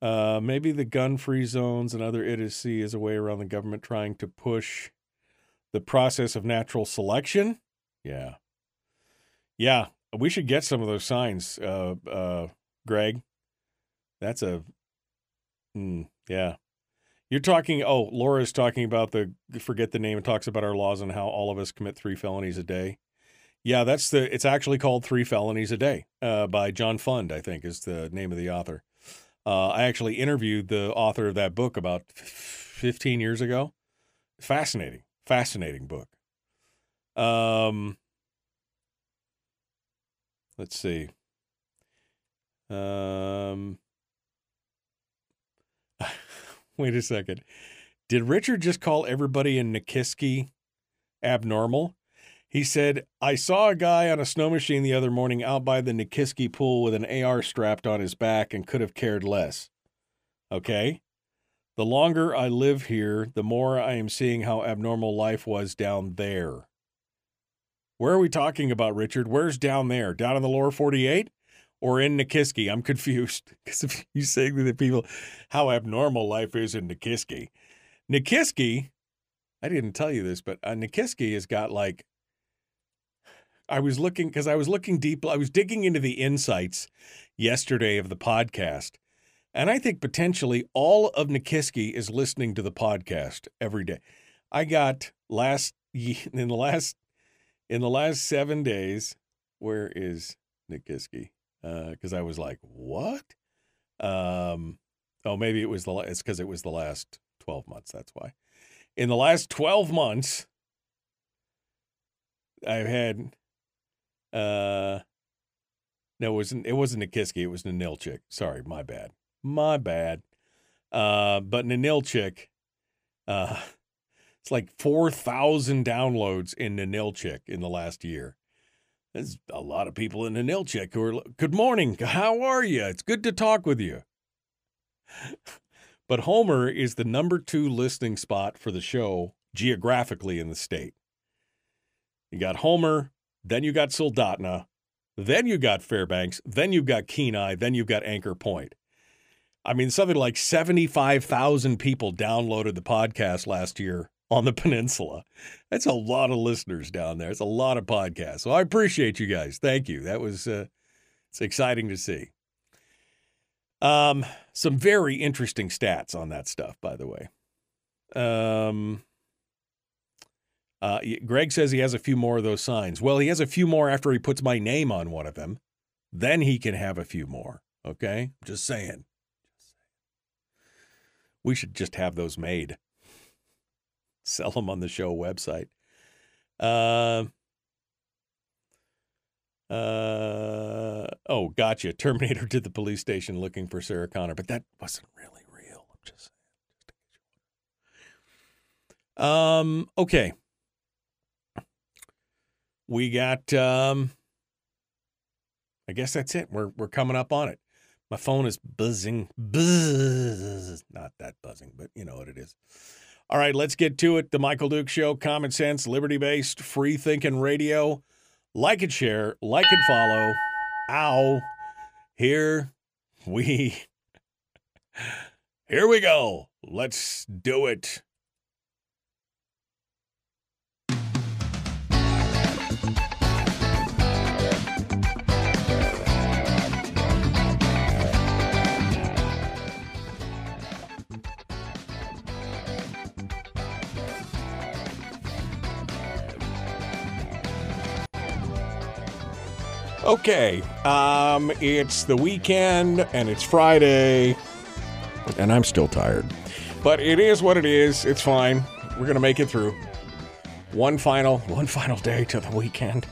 S4: Uh, maybe the gun free zones and other idiocy is a way around the government trying to push the process of natural selection. Yeah. Yeah. We should get some of those signs, uh, uh, Greg. That's a, mm, yeah. You're talking, oh, Laura's talking about the, forget the name, and talks about our laws and how all of us commit three felonies a day. Yeah, that's the, it's actually called Three Felonies a Day uh, by John Fund, I think is the name of the author. Uh, I actually interviewed the author of that book about 15 years ago. Fascinating, fascinating book. Um, let's see. Um, wait a second. Did Richard just call everybody in Nikiski abnormal? He said, I saw a guy on a snow machine the other morning out by the Nikiski pool with an AR strapped on his back and could have cared less. Okay? The longer I live here, the more I am seeing how abnormal life was down there. Where are we talking about, Richard? Where's down there? Down in the lower 48 or in Nikiski? I'm confused because if you say to the people how abnormal life is in Nikiski, Nikiski, I didn't tell you this, but uh, Nikiski has got like I was looking because I was looking deep. I was digging into the insights yesterday of the podcast, and I think potentially all of Nikiski is listening to the podcast every day. I got last in the last in the last seven days. Where is Nikiski? Because uh, I was like, what? Um, oh, maybe it was the it's because it was the last twelve months. That's why. In the last twelve months, I've had uh, no, it wasn't. It wasn't Nikiski. It was Ninilchik. Sorry, my bad. My bad. Uh, but Ninilchik, uh, it's like four thousand downloads in Ninilchik in the last year. There's a lot of people in the Nilchek who are, good morning. How are you? It's good to talk with you. But Homer is the number two listening spot for the show geographically in the state. You got Homer, then you got Soldotna, then you got Fairbanks, then you've got Kenai, then you've got Anchor Point. I mean, something like 75,000 people downloaded the podcast last year on the peninsula. That's a lot of listeners down there. It's a lot of podcasts. So I appreciate you guys. Thank you. That was uh, it's exciting to see. Um, some very interesting stats on that stuff, by the way. Um, uh, Greg says he has a few more of those signs. Well, he has a few more after he puts my name on one of them. Then he can have a few more. Okay, just saying. We should just have those made. Sell them on the show website. Uh, uh, oh, gotcha. Terminator to the police station looking for Sarah Connor, but that wasn't really real. I'm just saying. Um, okay. We got um I guess that's it. We're we're coming up on it. My phone is buzzing. Buzz. Not that buzzing, but you know what it is. All right, let's get to it. The Michael Duke Show, common sense, liberty based, free thinking radio. Like and share, like and follow. Ow. Here we here we go. Let's do it. Okay, um, it's the weekend and it's Friday, and I'm still tired. But it is what it is. It's fine. We're gonna make it through. One final, one final day to the weekend.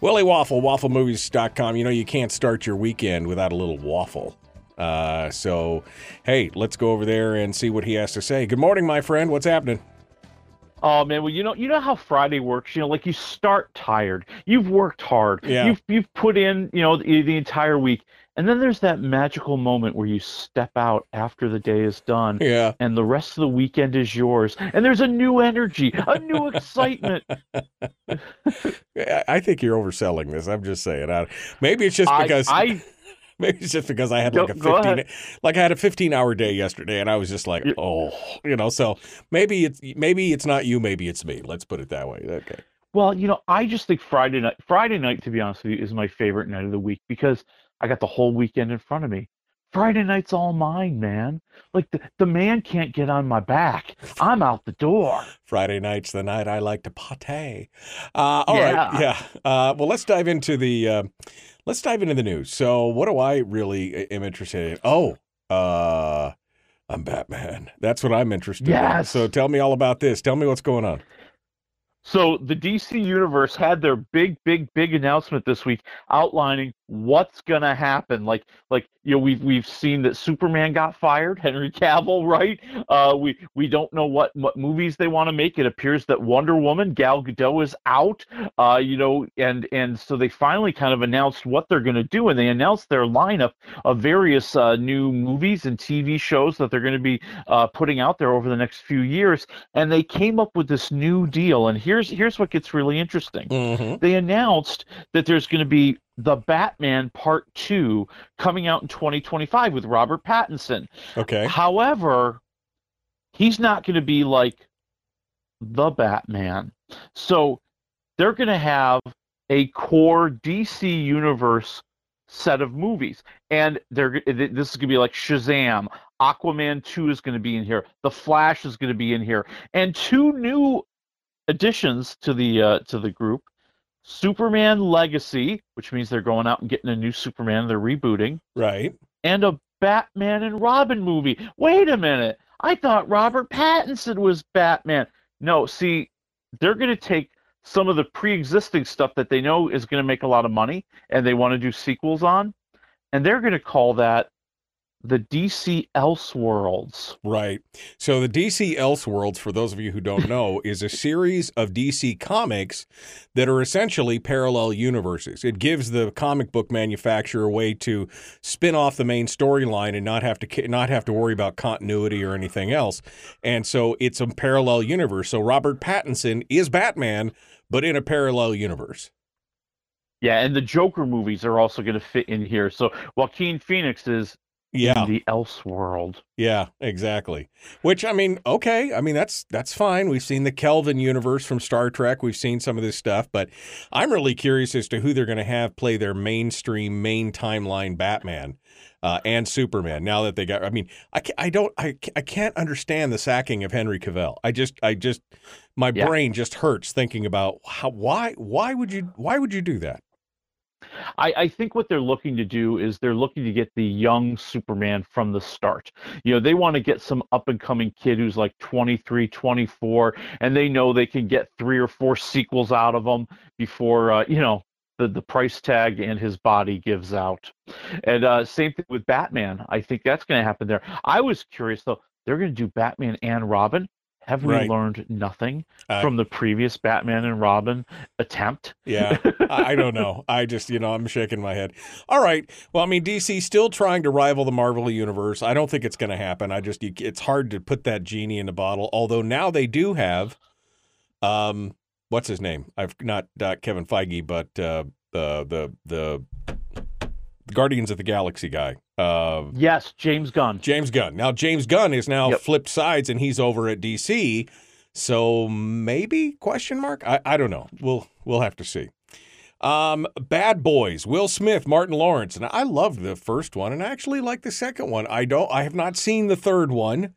S4: Willie Waffle, wafflemovies.com. You know you can't start your weekend without a little waffle. Uh, so, hey, let's go over there and see what he has to say. Good morning, my friend. What's happening?
S14: Oh man, well you know you know how Friday works. You know, like you start tired, you've worked hard,
S4: Yeah.
S14: you've you've put in you know the, the entire week, and then there's that magical moment where you step out after the day is done,
S4: Yeah.
S14: and the rest of the weekend is yours, and there's a new energy, a new excitement.
S4: I I think you're overselling this. I'm just saying. I, maybe it's just
S14: I-
S4: because
S14: I-
S4: maybe it's just because I had
S14: Go-
S4: like a 15
S14: ahead.
S4: like I had a 15 hour day yesterday and I was just like, "Oh, you know, so maybe it's maybe it's not you, maybe it's me. Let's put it that way." Okay.
S14: Well, you know, I just think Friday night, Friday night, to be honest with you, is my favorite night of the week because I got the whole weekend in front of me. Friday night's all mine, man. Like the, the man can't get on my back. I'm out the door.
S4: Friday night's the night I like to pate. Uh, all right,
S14: Yeah.
S4: yeah. Uh, well, let's dive into the uh, let's dive into the news. So, what do I really am interested in? Oh, uh, I'm Batman. That's what I'm interested in.
S14: Yes.
S4: So, tell me all about this. Tell me what's going on.
S14: So the DC universe had their big, big, big announcement this week outlining what's gonna happen. Like, like you know, we've we've seen that Superman got fired, Henry Cavill, right? Uh, we we don't know what what movies they want to make. It appears that Wonder Woman, Gal Gadot, is out. Uh, you know, and and so they finally kind of announced what they're gonna do, and they announced their lineup of various uh, new movies and TV shows that they're going to be uh, putting out there over the next few years. And they came up with this new deal. And here's here's what gets really interesting. They announced that there's going to be the Batman Part Two coming out in 2025 with Robert Pattinson.
S4: Okay.
S14: However, he's not going to be like the Batman. So they're going to have a core DC universe set of movies, and they're this is going to be like Shazam. Aquaman 2 is going to be in here. The Flash is going to be in here, and two new additions to the uh, to the group. Superman Legacy, which means they're going out and getting a new Superman, they're rebooting.
S4: Right.
S14: And a Batman and Robin movie. Wait a minute. I thought Robert Pattinson was Batman. No, see, they're going to take some of the pre-existing stuff that they know is going to make a lot of money and they want to do sequels on, and they're going to call that the DC Elseworlds.
S4: Right. So the DC Elseworlds, for those of you who don't know, is a series of DC comics that are essentially parallel universes. It gives the comic book manufacturer a way to spin off the main storyline and not have to not have to worry about continuity or anything else. And so it's a parallel universe. So Robert Pattinson is Batman, but in a parallel universe.
S14: Yeah, and the Joker movies are also going to fit in here. So Joaquin Phoenix is
S4: yeah.
S14: the Elseworld.
S4: Yeah, exactly. Which I mean, okay, I mean that's that's fine. We've seen the Kelvin universe from Star Trek. We've seen some of this stuff, but I'm really curious as to who they're going to have play their mainstream main timeline Batman. Uh, and Superman. Now that they got, I mean, I, can't, I don't, I, I can't understand the sacking of Henry Cavill. I just, I just, my
S14: Yeah.
S4: brain just hurts thinking about how, why, why would you, why would you do that?
S14: I, I think what they're looking to do is they're looking to get the young Superman from the start. You know, they want to get some up and coming kid who's like 23, 24, and they know they can get three or four sequels out of him before, uh, you know, the, the price tag and his body gives out. And uh, same thing with Batman. I think that's going to happen there. I was curious, though, they're going to do Batman and Robin. Have we
S4: Right.
S14: learned nothing
S4: Uh,
S14: from the previous Batman and Robin attempt?
S4: Yeah, I don't know. I just, you know, I'm shaking my head. All right. Well, I mean, DC still trying to rival the Marvel universe. I don't think it's going to happen. I just, you- it's hard to put that genie in the bottle. Although now they do have, um, what's his name? I've not not Kevin Feige, but uh, the the the Guardians of the Galaxy guy. Uh,
S14: Yes, James Gunn.
S4: James Gunn. Now James Gunn is now flipped sides and he's over at DC. So maybe question mark? I, I don't know. We'll we'll have to see. Um, Bad Boys, Will Smith, Martin Lawrence, and I loved the first one and I actually like the second one. I don't I have not seen the third one,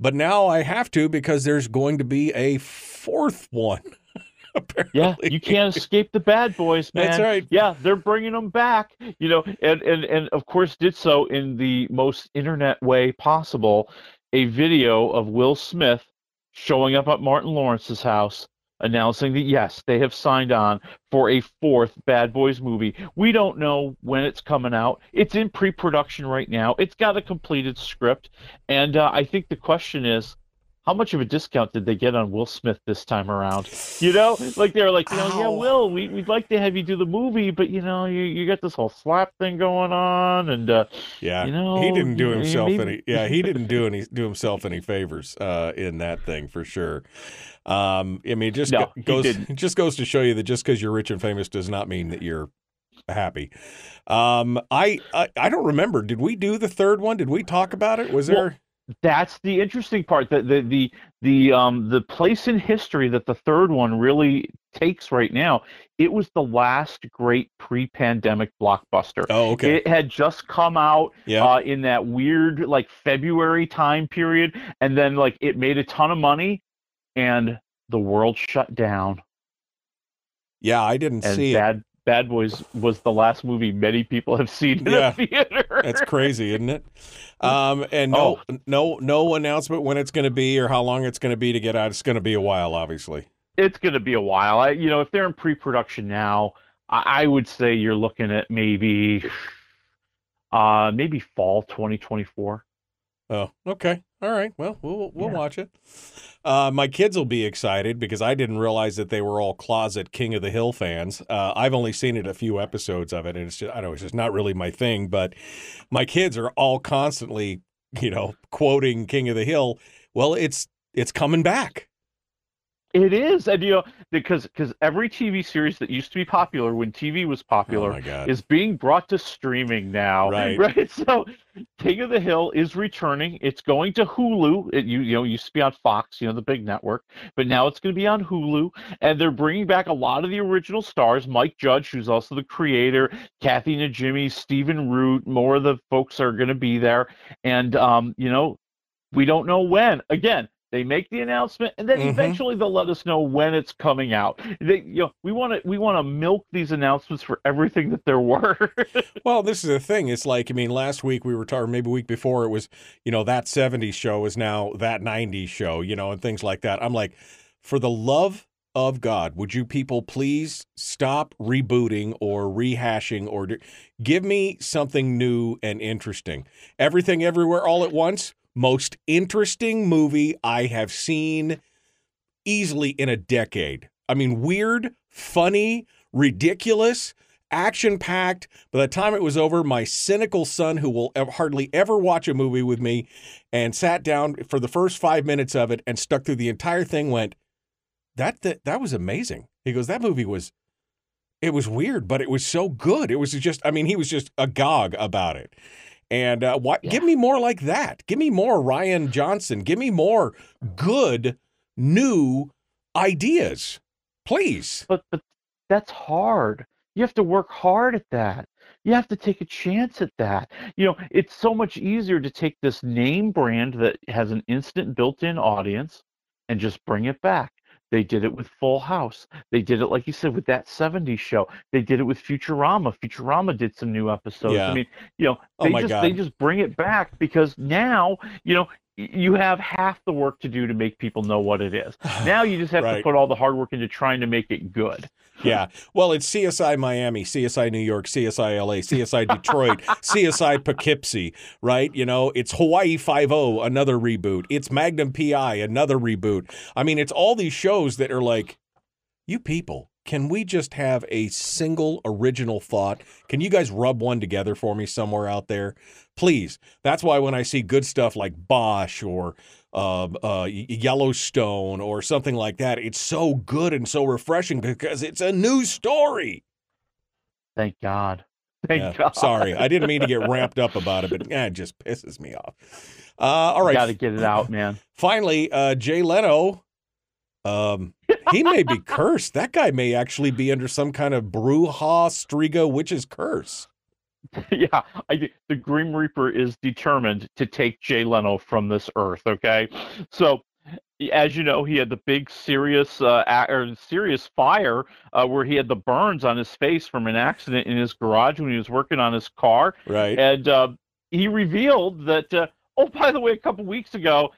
S4: but now I have to because there's going to be a fourth one.
S14: Yeah, you can't escape the bad boys, man.
S4: That's right.
S14: Yeah, they're bringing them back. You know, and and and of course did so in the most internet way possible. A video of Will Smith showing up at Martin Lawrence's house, announcing that yes, they have signed on for a fourth Bad Boys movie. We don't know when it's coming out. It's in pre-production right now. It's got a completed script, and uh, I think the question is. How much of a discount did they get on Will Smith this time around? You know, like they were like, you know, yeah, Will, we, we'd like to have you do the movie, but you know, you, you got this whole slap thing going on, and uh,
S4: Yeah,
S14: you know,
S4: he didn't do himself
S14: maybe-
S4: any. Yeah, he didn't do any do himself any favors uh, in that thing for sure. Um, I mean, it just
S14: No,
S4: go- goes it just goes to show you that just because you're rich and famous does not mean that you're happy. Um, I, I I don't remember. Did we do the third one? Did we talk about it? Was
S14: Well,
S4: there?
S14: That's the interesting part. The the the the um the place in history that the third one really takes right now. It was the last great pre-pandemic blockbuster.
S4: Oh, okay.
S14: It had just come out
S4: Yeah.
S14: uh, in that weird like February time period, and then like it made a ton of money, and the world shut down.
S4: Yeah, I didn't
S14: and
S4: see it.
S14: Bad Boys was the last movie many people have seen in
S4: Yeah.
S14: a theater.
S4: That's crazy, isn't it? Um, and no,
S14: Oh.
S4: no, no announcement when it's going to be or how long it's going to be to get out. It's going to be a while, obviously.
S14: It's going to be a while. I, you know, if they're in pre-production now, I, I would say you're looking at maybe, uh, maybe fall 2024.
S4: Oh, okay. All right. Well, we'll we'll watch it. Uh, my kids will be excited because I didn't realize that they were all closet King of the Hill fans. Uh, I've only seen it a few episodes of it, and it's just I don't know it's just not really my thing. But my kids are all constantly, you know, quoting King of the Hill. Well, it's it's coming back.
S14: It is, and you know, because because every TV series that used to be popular when TV was popular
S4: Oh
S14: is being brought to streaming now.
S4: Right.
S14: Right. So, King of the Hill is returning. It's going to Hulu. It you you know used to be on Fox, you know, the big network, but now it's going to be on Hulu, and they're bringing back a lot of the original stars. Mike Judge, who's also the creator, Kathy Najimy, Stephen Root. More of the folks are going to be there, and um, you know, we don't know when. Again, they make the announcement, and then
S4: Mhm.
S14: eventually they'll let us know when it's coming out. They, you know, we want to we want to milk these announcements for everything that there were.
S4: Well, this is the thing. It's like I mean, last week we were talking, maybe week before it was, you know, that '70s show is now that '90s show, you know, and things like that. I'm like, for the love of God, would you people please stop rebooting or rehashing or do, give me something new and interesting? Everything Everywhere All at Once, most interesting movie I have seen easily in a decade. I mean, weird, funny, ridiculous, action packed. By the time it was over, my cynical son, who will hardly ever watch a movie with me, and sat down for the first five minutes of it and stuck through the entire thing, went, that, that, that was amazing. He goes, that movie was. It was weird, but it was so good. It was just, I mean, he was just agog about it. And uh, what, give me more like that. Give me more Rian Johnson. Give me more good, new ideas, please.
S14: But but that's hard. You have to work hard at that. You have to take a chance at that. You know, it's so much easier to take this name brand that has an instant built-in audience and just bring it back. They did it with Full House. They did it, like you said, with that 70s show. They did it with Futurama. Futurama did some new episodes.
S4: Yeah.
S14: I mean, you know,
S4: Oh
S14: they
S4: my
S14: just
S4: God.
S14: they just bring it back because now, you know, you have half the work to do to make people know what it is. Now you just have to put all the hard work into trying to make it good.
S4: Yeah. Well, it's CSI Miami, CSI New York, CSI LA, CSI Detroit, CSI Poughkeepsie, right? You know, it's Hawaii 5 another reboot. It's Magnum PI, another reboot. I mean, it's all these shows that are like, you people, can we just have a single original thought? Can you guys rub one together for me somewhere out there? Please. That's why when I see good stuff like Bosch or uh, uh, Yellowstone or something like that, it's so good and so refreshing because it's a new story.
S14: Thank God. Thank
S4: Yeah,
S14: God.
S4: Sorry, I didn't mean to get ramped up about it, but yeah, it just pisses me off. Uh, all right,
S14: Got to get it out, man.
S4: Finally, uh, Jay Leno, um, he may be cursed. That guy may actually be under some kind of Bruja Striga witch's curse.
S14: yeah, I, the Grim Reaper is determined to take Jay Leno from this earth. Okay, so as you know, he had the big serious uh, or serious fire uh, where he had the burns on his face from an accident in his garage when he was working on his car.
S4: Right.
S14: And uh, he revealed that. Uh, oh, by the way, a couple weeks ago,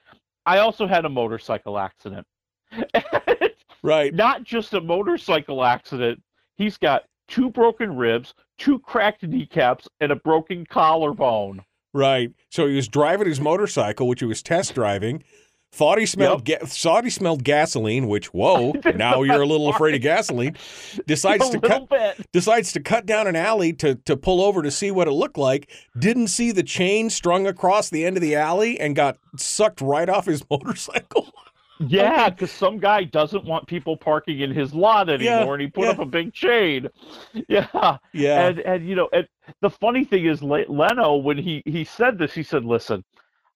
S14: I also had a motorcycle accident.
S4: right.
S14: Not just a motorcycle accident. He's got two broken ribs, two cracked kneecaps, and a broken collarbone.
S4: Right. So he was driving his motorcycle, which he was test driving. Thought he smelled ga- thought he smelled gasoline, which whoa, now you're a little afraid of gasoline. Decides to cut
S14: bit.
S4: decides to cut down an alley to to pull over to see what it looked like. Didn't see the chain strung across the end of the alley and got sucked right off his motorcycle.
S14: Yeah, because some guy doesn't want people parking in his lot anymore,
S4: Yeah,
S14: and he put
S4: yeah.
S14: up a big chain. Yeah,
S4: Yeah.
S14: And and you know, and the funny thing is, Le- Leno, when he he said this, he said, "Listen,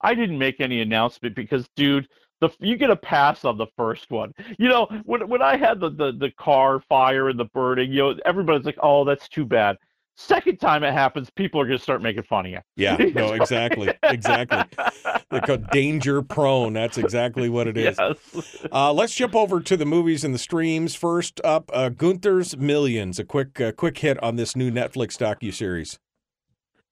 S14: I didn't make any announcement because, dude." The, you get a pass on the first one. You know, when when I had the, the, the car fire and the burning, you know, everybody's like, "Oh, that's too bad." Second time it happens, people are gonna start making fun of you.
S4: Yeah, no, exactly, exactly. They're called danger prone. That's exactly what it is.
S14: Yes.
S4: Uh, let's jump over to the movies and the streams. First up, uh, Gunther's Millions. A quick, uh, quick hit on this new Netflix docu series.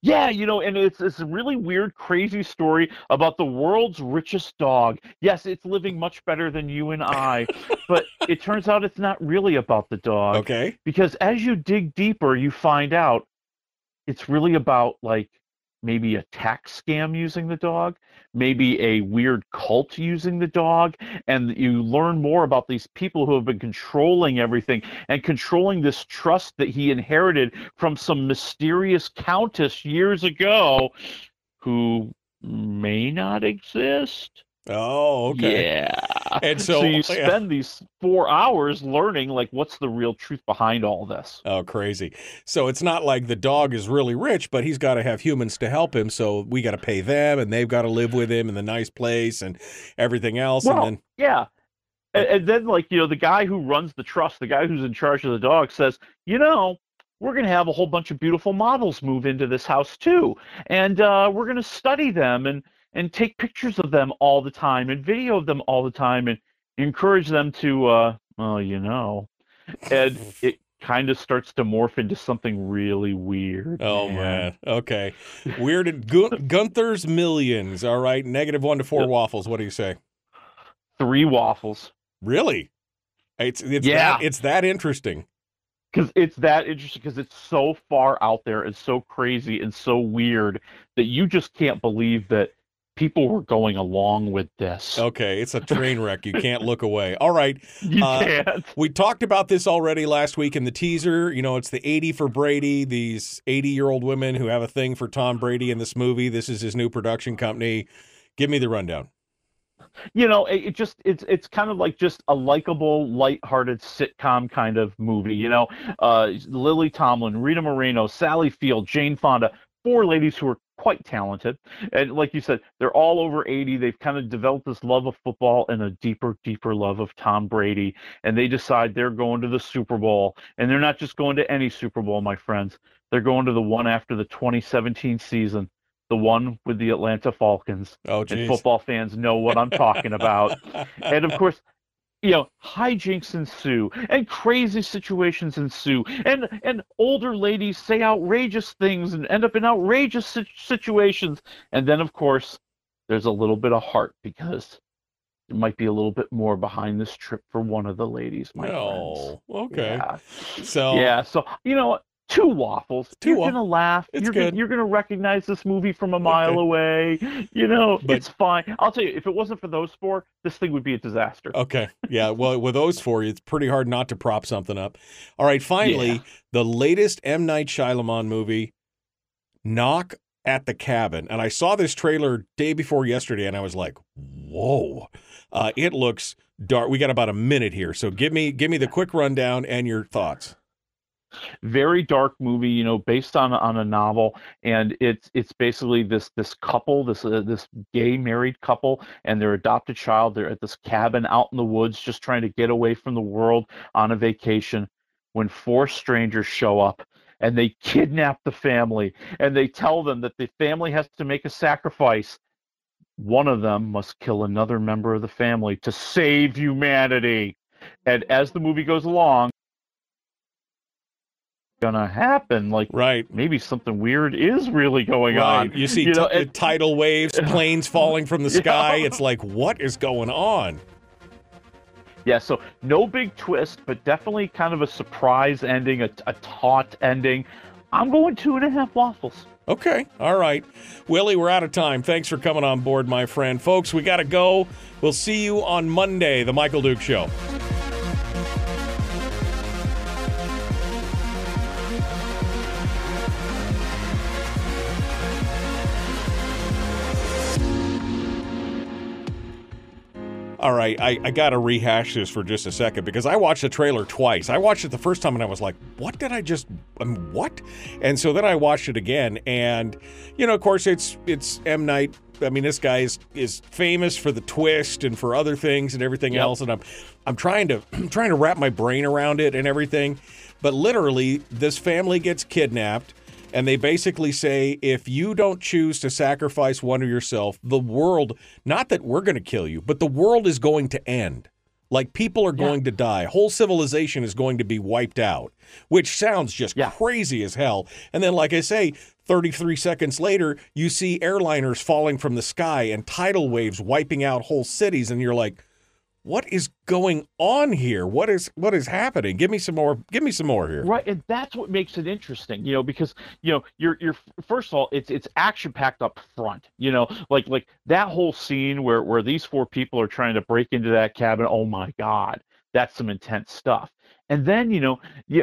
S14: Yeah, you know, and it's it's a really weird, crazy story about the world's richest dog. Yes, it's living much better than you and I, but it turns out it's not really about the dog.
S4: Okay.
S14: Because as you dig deeper, you find out it's really about like maybe a tax scam using the dog, maybe a weird cult using the dog, and you learn more about these people who have been controlling everything and controlling this trust that he inherited from some mysterious countess years ago who may not exist.
S4: Oh, okay.
S14: Yeah.
S4: And so-
S14: you
S4: yeah.
S14: spend these four hours learning like what's the real truth behind all this.
S4: Oh, crazy. So it's not like the dog is really rich, but he's got to have humans to help him. So we got to pay them and they've got to live with him in the nice place and everything else.
S14: Well,
S4: and then,
S14: yeah. And, and then, like, you know, the guy who runs the trust, the guy who's in charge of the dog says, you know, we're going to have a whole bunch of beautiful models move into this house too. And uh, we're going to study them and, and take pictures of them all the time and video of them all the time and encourage them to, uh, well, you know. And it kind of starts to morph into something really weird.
S4: oh, man. Okay. Weird. Gun- Gunther's Millions. All right. Negative one to four waffles. What do you say?
S14: Three waffles.
S4: Really? It's it's
S14: Yeah.
S4: that it's that interesting.
S14: because it's that interesting because it's so far out there and so crazy and so weird that you just can't believe that people were going along with this.
S4: Okay, it's a train wreck. You can't look away. All right.
S14: You
S4: uh,
S14: can't.
S4: We talked about this already last week in the teaser. You know, it's the 80 for Brady, these 80 year old women who have a thing for Tom Brady in this movie. This is his new production company. Give me the rundown.
S14: you know it, it just it's it's kind of like just a likable light-hearted sitcom kind of movie you know uh lily tomlin rita moreno sally field jane fonda four ladies who are quite talented and like you said they're all over 80 they've kind of developed this love of football and a deeper deeper love of tom brady and they decide they're going to the super bowl and they're not just going to any super bowl my friends they're going to the one after the 2017 season the one with the Atlanta Falcons.
S4: Oh,
S14: and football fans know what I'm talking about. and of course, you know, hijinks ensue and crazy situations ensue, and and older ladies say outrageous things and end up in outrageous situations. And then, of course, there's a little bit of heart because there might be a little bit more behind this trip for one of the ladies, my friends.
S4: Oh, okay.
S14: Yeah.
S4: So
S14: Yeah, so you know? Two waffles.
S4: Two
S14: you're gonna laugh.
S4: It's
S14: you're
S4: good.
S14: Gonna, you're gonna recognize this movie from a mile
S4: Okay.
S14: away. You know,
S4: But-
S14: it's fine. I'll tell you, if it wasn't for those four, this thing would be a disaster.
S4: Okay. Yeah. Well, with those four, it's pretty hard not to prop something up. All right. Finally,
S14: Yeah.
S4: the latest M. Night Shyamalan movie, Knock at the Cabin. And I saw this trailer day before yesterday and I was like, whoa. Uh, it looks dark. We got about a minute here. So give me give me the quick rundown and your thoughts.
S14: Very dark movie you know based on on a novel and it's it's basically this this couple this uh, this gay married couple and their adopted child they're at this cabin out in the woods just trying to get away from the world on a vacation when four strangers show up and they kidnap the family and they tell them that the family has to make a sacrifice. One of them must kill another member of the family to save humanity. And as the movie goes along gonna happen like
S4: right
S14: maybe something weird is really going
S4: Right.
S14: on
S4: You see
S14: know,
S4: t-
S14: and-
S4: tidal waves, planes falling from the
S14: Yeah.
S4: sky. It's like, what is going on?
S14: yeah so no big twist but definitely kind of a surprise ending a, a taut ending i'm going two and a half waffles
S4: Okay. All right. Willie, we're out of time. Thanks for coming on board, my friend. Folks, we got to go. We'll see you on Monday, The Michael Duke Show. All right, I, I got to rehash this for just a second because I watched the trailer twice. I watched it the first time and I was like, what did I just, um, what? And so then I watched it again. And, you know, of course, it's it's M. Night. I mean, this guy is, is famous for the twist and for other things and everything
S14: Yep.
S4: else. And I'm I'm trying to I'm trying to wrap my brain around it and everything. But literally, this family gets kidnapped. And they basically say, if you don't choose to sacrifice one of yourself, the world, not that we're going to kill you, but the world is going to end. Like people are going to die. Whole civilization is going to be wiped out, which sounds just crazy as hell. And then, like I say, 33 seconds later, you see airliners falling from the sky and tidal waves wiping out whole cities. And you're like, what is going on here? What is what is happening? Give me some more. Give me some more here.
S14: right and that's what makes it interesting you know because you know you're you're first of all it's it's action packed up front you know like like that whole scene where where these four people are trying to break into that cabin oh my god that's some intense stuff and then you know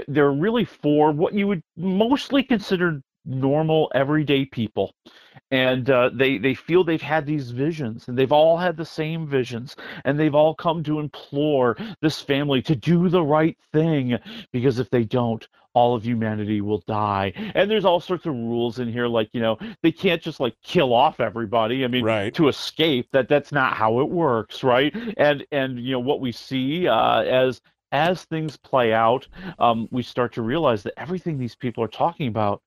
S14: they're really four what you would mostly consider normal everyday people. And uh, they they feel they've had these visions and they've all had the same visions and they've all come to implore this family to do the right thing because if they don't all of humanity will die. And there's all sorts of rules in here like you know they can't just like kill off everybody. I mean right. to escape that that's not how it works right? And and you know what we see uh, as as things play out um, we start to realize that everything these people are talking about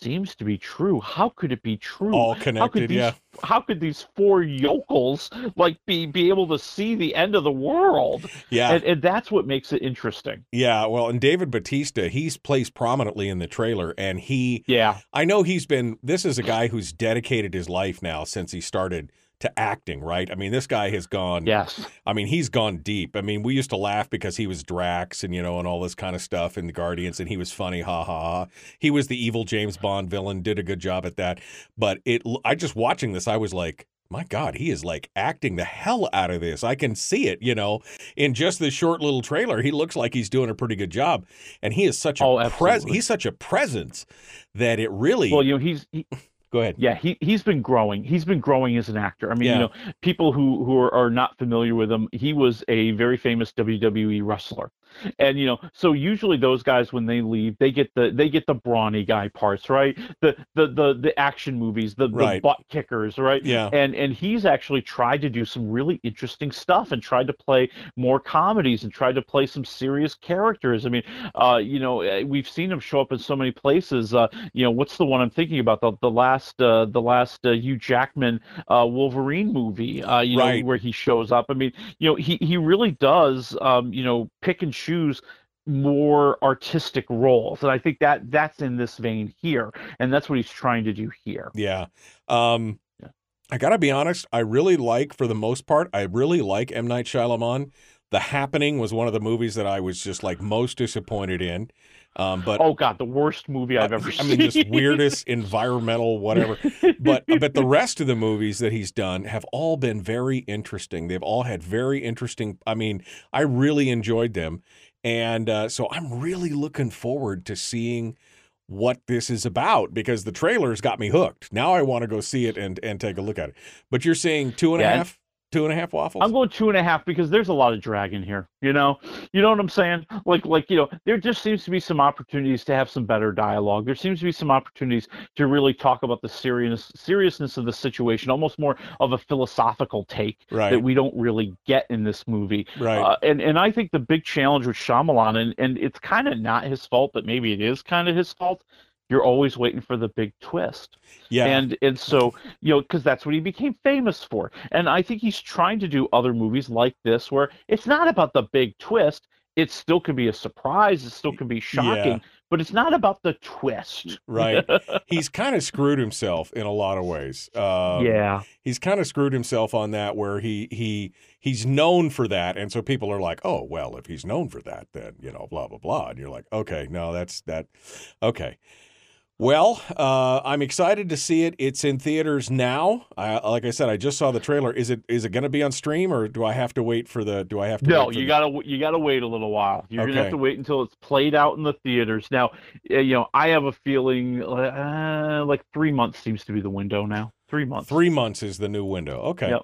S14: seems to be true. How could it be true?
S4: All
S14: how
S4: connected,
S14: could these,
S4: yeah.
S14: How could these four yokels like be be able to see the end of the world?
S4: Yeah.
S14: and, and that's what makes it interesting.
S4: Yeah, well, and David Bautista, he's placed prominently in the trailer, and he,
S14: yeah,
S4: I know he's been. This is a guy who's dedicated his life now since he started to acting, right? I mean, this guy has gone.
S14: Yes.
S4: I mean, he's gone deep. I mean, we used to laugh because he was Drax and you know and all this kind of stuff in the Guardians, and he was funny, ha ha ha. He was the evil James Bond villain, did a good job at that. But it, I just watching this, I was like, my God, he is like acting the hell out of this. I can see it, you know, in just this short little trailer. He looks like he's doing a pretty good job, and he is such a
S14: Oh,
S4: pres- he's such a presence that it really.
S14: Well, you know, he's he,
S4: go ahead.
S14: Yeah, he he's been growing. He's been growing as an actor. I mean,
S4: Yeah.
S14: you know, people who who are, are not familiar with him, he was a very famous WWE wrestler. And you know, so usually those guys when they leave, they get the they get the brawny guy parts, right? The the the the action movies, the, the
S4: Right.
S14: butt kickers, right?
S4: Yeah.
S14: And and he's actually tried to do some really interesting stuff and tried to play more comedies and tried to play some serious characters. I mean, uh, you know, eh, we've seen him show up in so many places. Uh, you know, what's the one I'm thinking about? The the last uh, the last uh, Hugh Jackman uh, Wolverine movie. Uh, you
S4: Right.
S14: know, where he shows up. I mean, you know, he he really does. Um, you know, pick and choose more artistic roles and i think that that's in this vein here and that's what he's trying to do here
S4: Yeah. Um, I got to be honest. I really like, for the most part, I really like M. Night Shyamalan. The Happening was one of the movies that I was just like most disappointed in. Um, but
S14: oh god the worst movie i've ever
S4: I
S14: seen
S4: mean, this weirdest environmental whatever. But but the rest of the movies that he's done have all been very interesting. They've all had very interesting. I mean, I really enjoyed them, and uh, so I'm really looking forward to seeing what this is about because the trailers got me hooked. Now I want to go see it and and take a look at it. But you're saying two and a half, two and a half waffles.
S14: I'm going two and a half because there's a lot of drag in here. You know, you know what I'm saying? Like, like you know, there just seems to be some opportunities to have some better dialogue. There seems to be some opportunities to really talk about the seriousness seriousness of the situation, almost more of a philosophical take
S4: Right.
S14: that we don't really get in this movie.
S4: Right.
S14: Uh, and and I think the big challenge with Shyamalan, and and it's kind of not his fault, but maybe it is kind of his fault. You're always waiting for the big twist.
S4: Yeah.
S14: And and so you know because that's what he became famous for. And I think he's trying to do other movies like this where it's not about the big twist. It still can be a surprise. It still can be shocking,
S4: Yeah.
S14: but it's not about the twist.
S4: Right. he's kind of screwed himself in a lot of ways. Um,
S14: Yeah.
S4: He's kind of screwed himself on that where he he he's known for that, and so people are like, oh well, if he's known for that, then you know, blah blah blah, and you're like, okay, no, that's that, okay. Well, uh, I'm excited to see it. It's in theaters now. I, like I said, I just saw the trailer. Is it is it going to be on stream, or do I have to wait for the? Do I have to?
S14: No, you
S4: the-
S14: gotta you gotta wait a little while. You're gonna have to wait until it's played out in the theaters. Now, uh, you know, I have a feeling uh, like three months seems to be the window now. Three months.
S4: Three months is the new window. Okay.
S14: Yep.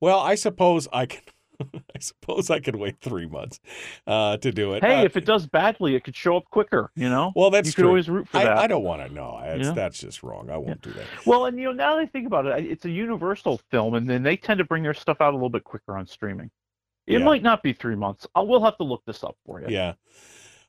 S4: Well, I suppose I can. I suppose I could wait three months uh, to do it.
S14: Hey,
S4: Uh,
S14: if it does badly, it could show up quicker. You know.
S4: well, that's
S14: you could
S4: true.
S14: always root for
S4: I,
S14: that.
S4: I don't want to know. That's,
S14: Yeah.
S4: that's just wrong. I won't do that.
S14: Well, and you know, now that I think about it, it's a Universal film, and then they tend to bring their stuff out a little bit quicker on streaming. It
S4: Yeah.
S14: might not be three months. I will have to look this up for you.
S4: Yeah.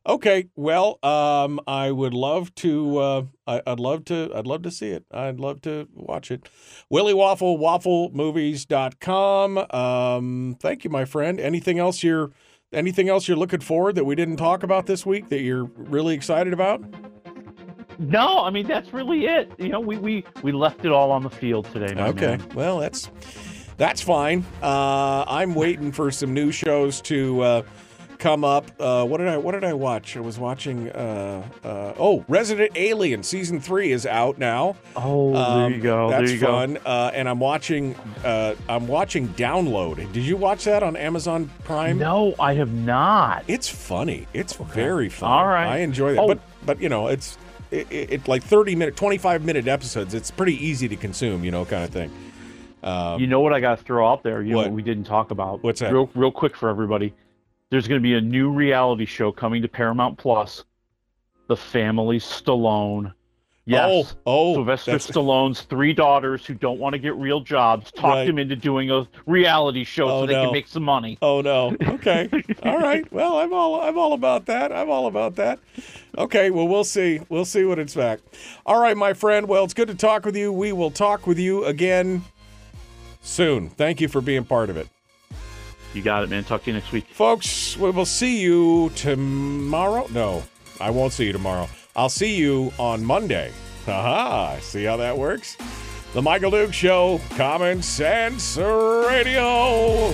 S4: Okay. Well, um, I would love to. Uh, I, I'd love to. I'd love to see it. I'd love to watch it. Willie Waffle WaffleMovies.com. Um, thank you, my friend. Anything else you're? Anything else you're looking forward that we didn't talk about this week that you're really excited about?
S14: No, I mean that's really it. You know, we we we left it all on the field today.
S4: Okay.
S14: man.
S4: Well, that's that's fine. Uh, I'm waiting for some new shows to uh, come up. Uh, what did I What did I watch? I was watching. Uh, uh, oh, Resident Alien season three is out now.
S14: Oh, there you go.
S4: That's
S14: there you
S4: fun. Uh, and I'm watching. Uh, I'm watching Download. Did you watch that on Amazon Prime?
S14: No, I have not.
S4: It's funny. It's very fun.
S14: All right.
S4: I enjoy that.
S14: Oh.
S4: But but you know, it's it, it, it like 30 minute, 25 minute episodes. It's pretty easy to consume. You know, kind of thing. Um,
S14: You know what I got to throw out there? You know
S4: What?
S14: what we didn't talk about?
S4: What's that?
S14: Real, real quick for everybody. There's going to be a new reality show coming to Paramount Plus. The Family Stallone. Yes.
S4: Oh, oh,
S14: Sylvester
S4: that's-
S14: Stallone's three daughters who don't want to get real jobs talked
S4: Right.
S14: him into doing a reality show
S4: Oh,
S14: so they
S4: no.
S14: can make some money.
S4: Oh no. Okay. all right. Well, I'm all I'm all about that. I'm all about that. Okay. Well, we'll see. We'll see what it's back. All right, my friend. Well, it's good to talk with you. We will talk with you again soon. Thank you for being part of it.
S14: You got it, man. Talk to you next week.
S4: Folks, we will see you tomorrow. No, I won't see you tomorrow. I'll see you on Monday. Haha. See how that works? The Michael Duke Show, Common Sense Radio.